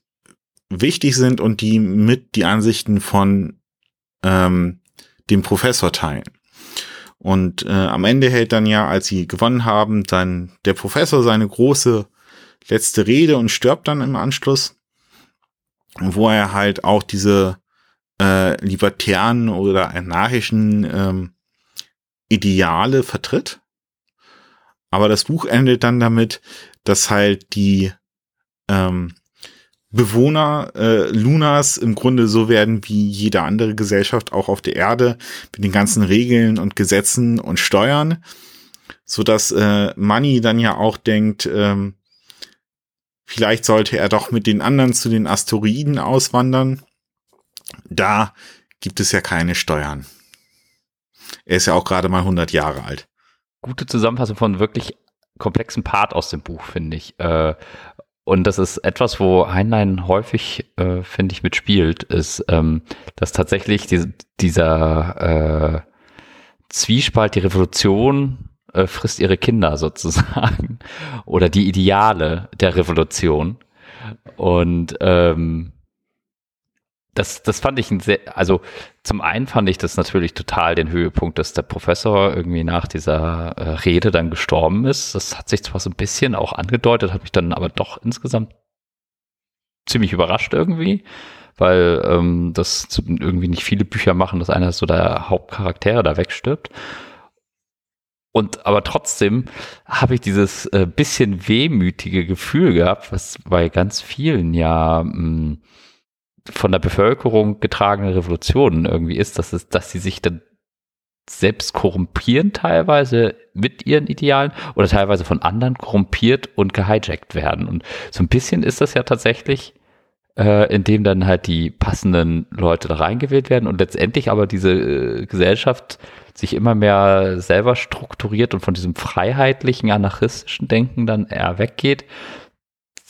wichtig sind und die mit die Ansichten von ähm, dem Professor teilen. Und äh, am Ende hält dann ja, als sie gewonnen haben, dann der Professor seine große letzte Rede und stirbt dann im Anschluss, wo er halt auch diese äh, libertären oder anarchischen ähm, Ideale vertritt. Aber das Buch endet dann damit, dass halt die ähm, Bewohner äh, Lunas im Grunde so werden wie jede andere Gesellschaft auch auf der Erde mit den ganzen Regeln und Gesetzen und Steuern, so dass äh, Money dann ja auch denkt, ähm, vielleicht sollte er doch mit den anderen zu den Asteroiden auswandern. Da gibt es ja keine Steuern. Er ist ja auch gerade mal 100 Jahre alt. Gute Zusammenfassung von wirklich komplexen Part aus dem Buch, finde ich. Äh, und das ist etwas, wo Heinlein häufig, äh, finde ich, mitspielt, ist, ähm, dass tatsächlich die, dieser äh, Zwiespalt, die Revolution äh, frisst ihre Kinder sozusagen oder die Ideale der Revolution. Und ähm, das, das fand ich ein sehr, also zum einen fand ich das natürlich total den Höhepunkt, dass der Professor irgendwie nach dieser äh, Rede dann gestorben ist. Das hat sich zwar so ein bisschen auch angedeutet, hat mich dann aber doch insgesamt ziemlich überrascht irgendwie, weil ähm, das irgendwie nicht viele Bücher machen, dass einer so der Hauptcharaktere da wegstirbt. Und aber trotzdem habe ich dieses äh, bisschen wehmütige Gefühl gehabt, was bei ganz vielen ja mh, hm, von der Bevölkerung getragene Revolutionen irgendwie ist, dass es, dass sie sich dann selbst korrumpieren teilweise mit ihren Idealen oder teilweise von anderen korrumpiert und gehijackt werden. Und so ein bisschen ist das ja tatsächlich, äh, indem dann halt die passenden Leute da reingewählt werden und letztendlich aber diese äh, Gesellschaft sich immer mehr selber strukturiert und von diesem freiheitlichen, anarchistischen Denken dann eher weggeht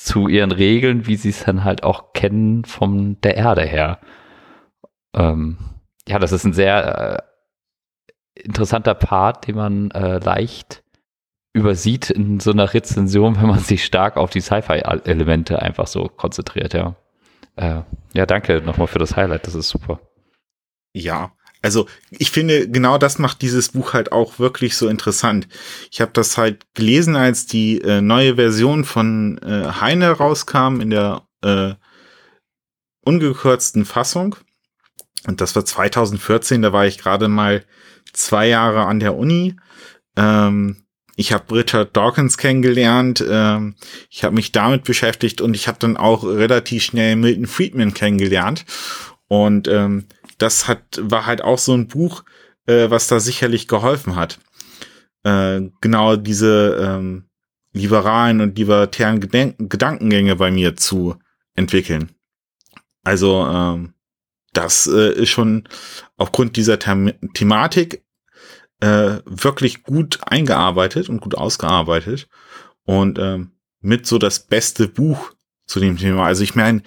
zu ihren Regeln, wie sie es dann halt auch kennen von der Erde her. Ähm, ja, das ist ein sehr äh, interessanter Part, den man äh, leicht übersieht in so einer Rezension, wenn man sich stark auf die Sci-Fi-Elemente einfach so konzentriert, ja. Äh, ja, danke nochmal für das Highlight, das ist super. Ja, also ich finde, genau das macht dieses Buch halt auch wirklich so interessant. Ich habe das halt gelesen, als die äh, neue Version von äh, Heine rauskam in der äh, ungekürzten Fassung. Und das war 2014, da war ich gerade mal zwei Jahre an der Uni. Ähm, ich habe Richard Dawkins kennengelernt, ähm, ich habe mich damit beschäftigt und ich habe dann auch relativ schnell Milton Friedman kennengelernt. Und ähm, das hat, war halt auch so ein Buch, äh, was da sicherlich geholfen hat. Äh, genau diese ähm, liberalen und libertären Gedenk Gedankengänge bei mir zu entwickeln. Also ähm, das äh, ist schon aufgrund dieser The Thematik äh, wirklich gut eingearbeitet und gut ausgearbeitet und ähm, mit so das beste Buch zu dem Thema. Also ich meine,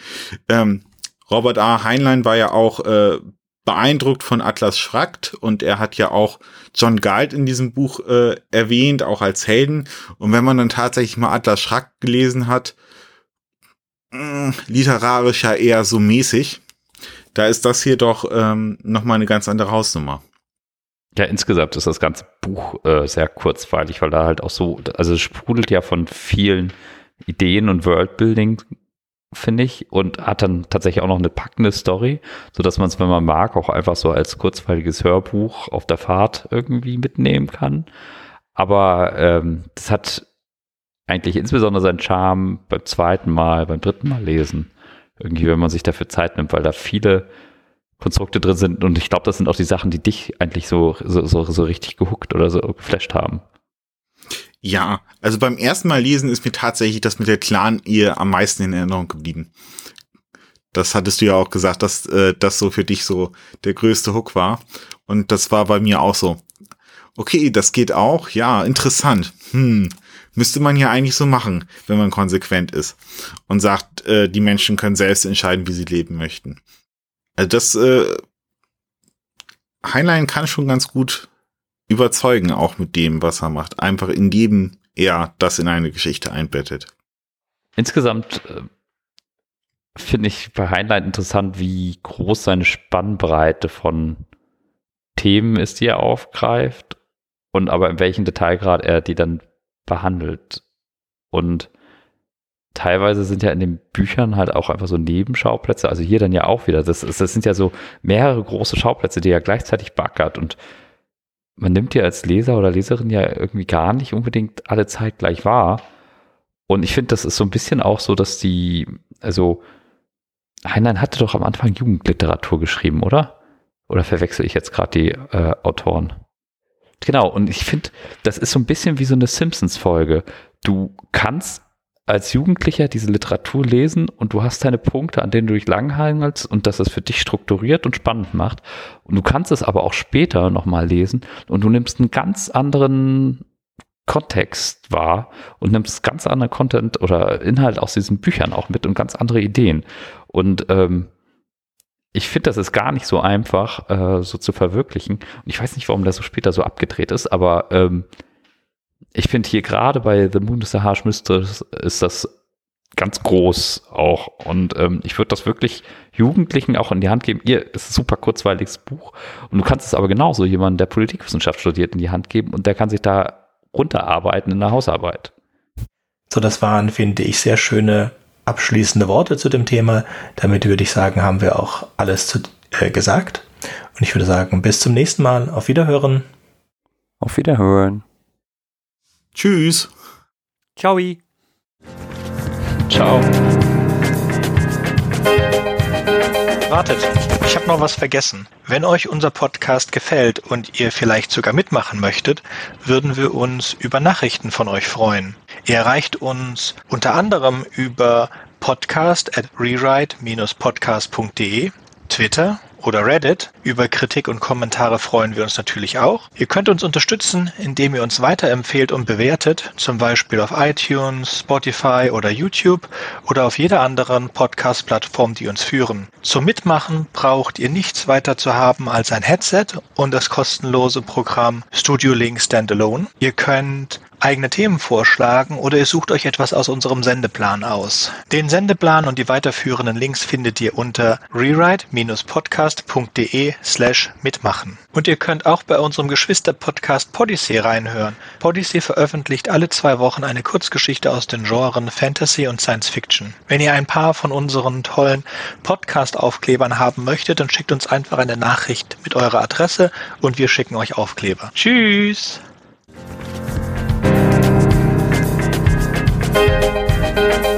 ähm, Robert A. Heinlein war ja auch äh, beeindruckt von Atlas Schragt und er hat ja auch John Galt in diesem Buch äh, erwähnt, auch als Helden. Und wenn man dann tatsächlich mal Atlas Schragt gelesen hat, mh, mm, literarisch ja eher so mäßig, da ist das hier doch ähm, nochmal eine ganz andere Hausnummer. Ja, insgesamt ist das ganze Buch äh, sehr kurzweilig, weil da halt auch so, also es sprudelt ja von vielen Ideen und Worldbuilding finde ich, und hat dann tatsächlich auch noch eine packende Story, so dass man es, wenn man mag, auch einfach so als kurzweiliges Hörbuch auf der Fahrt irgendwie mitnehmen kann. Aber ähm, das hat eigentlich insbesondere seinen Charme beim zweiten Mal, beim dritten Mal lesen. Irgendwie, wenn man sich dafür Zeit nimmt, weil da viele Konstrukte drin sind und ich glaube, das sind auch die Sachen, die dich eigentlich so, so, so, so richtig gehuckt oder so geflasht haben. Ja, also beim ersten Mal lesen ist mir tatsächlich das mit der Clan-Ehe am meisten in Erinnerung geblieben. Das hattest du ja auch gesagt, dass äh, das so für dich so der größte Hook war. Und das war bei mir auch so. Okay, das geht auch. Ja, interessant. Hm, müsste man ja eigentlich so machen, wenn man konsequent ist und sagt, äh, die Menschen können selbst entscheiden, wie sie leben möchten. Also das äh, Heinlein kann schon ganz gut überzeugen, auch mit dem, was er macht. Einfach indem er das in eine Geschichte einbettet. Insgesamt äh, finde ich bei Heinlein interessant, wie groß seine Spannbreite von Themen ist, die er aufgreift und aber in welchem Detailgrad er die dann behandelt. Und teilweise sind ja in den Büchern halt auch einfach so Nebenschauplätze, also hier dann ja auch wieder, das, das sind ja so mehrere große Schauplätze, die er gleichzeitig backert und man nimmt ja als Leser oder Leserin ja irgendwie gar nicht unbedingt alle Zeit gleich wahr. Und ich finde, das ist so ein bisschen auch so, dass die, also Heinlein hatte doch am Anfang Jugendliteratur geschrieben, oder? Oder verwechsel ich jetzt gerade die äh, Autoren? Genau, und ich finde, das ist so ein bisschen wie so eine Simpsons-Folge. Du kannst als Jugendlicher diese Literatur lesen und du hast deine Punkte, an denen du dich langhangelst und dass es für dich strukturiert und spannend macht. Und du kannst es aber auch später nochmal lesen und du nimmst einen ganz anderen Kontext wahr und nimmst ganz anderen Content oder Inhalt aus diesen Büchern auch mit und ganz andere Ideen. Und ähm, ich finde, das ist gar nicht so einfach, äh, so zu verwirklichen. Und ich weiß nicht, warum das so später so abgedreht ist, aber ähm, ich finde hier gerade bei The Moon is the Harsh Mistress ist das ganz groß auch. Und ähm, ich würde das wirklich Jugendlichen auch in die Hand geben. Ihr, es ist ein super kurzweiliges Buch. Und du kannst es aber genauso jemandem, der Politikwissenschaft studiert, in die Hand geben und der kann sich da runterarbeiten in der Hausarbeit. So, das waren, finde ich, sehr schöne abschließende Worte zu dem Thema. Damit würde ich sagen, haben wir auch alles zu, äh, gesagt. Und ich würde sagen, bis zum nächsten Mal. Auf Wiederhören. Auf Wiederhören. Tschüss. Ciao. Ciao. Wartet, ich habe noch was vergessen. Wenn euch unser Podcast gefällt und ihr vielleicht sogar mitmachen möchtet, würden wir uns über Nachrichten von euch freuen. Ihr erreicht uns unter anderem über podcast at rewrite-podcast.de, Twitter oder Reddit. Über Kritik und Kommentare freuen wir uns natürlich auch. Ihr könnt uns unterstützen, indem ihr uns weiterempfehlt und bewertet, zum Beispiel auf iTunes, Spotify oder YouTube oder auf jeder anderen Podcast-Plattform, die uns führen. Zum Mitmachen braucht ihr nichts weiter zu haben als ein Headset und das kostenlose Programm Studio Link Standalone. Ihr könnt eigene Themen vorschlagen oder ihr sucht euch etwas aus unserem Sendeplan aus. Den Sendeplan und die weiterführenden Links findet ihr unter rewrite-podcast.de slash mitmachen. Und ihr könnt auch bei unserem Geschwister-Podcast Podyssey reinhören. Podyssey veröffentlicht alle zwei Wochen eine Kurzgeschichte aus den Genren Fantasy und Science Fiction. Wenn ihr ein paar von unseren tollen Podcast-Aufklebern haben möchtet, dann schickt uns einfach eine Nachricht mit eurer Adresse und wir schicken euch Aufkleber. Tschüss! Thank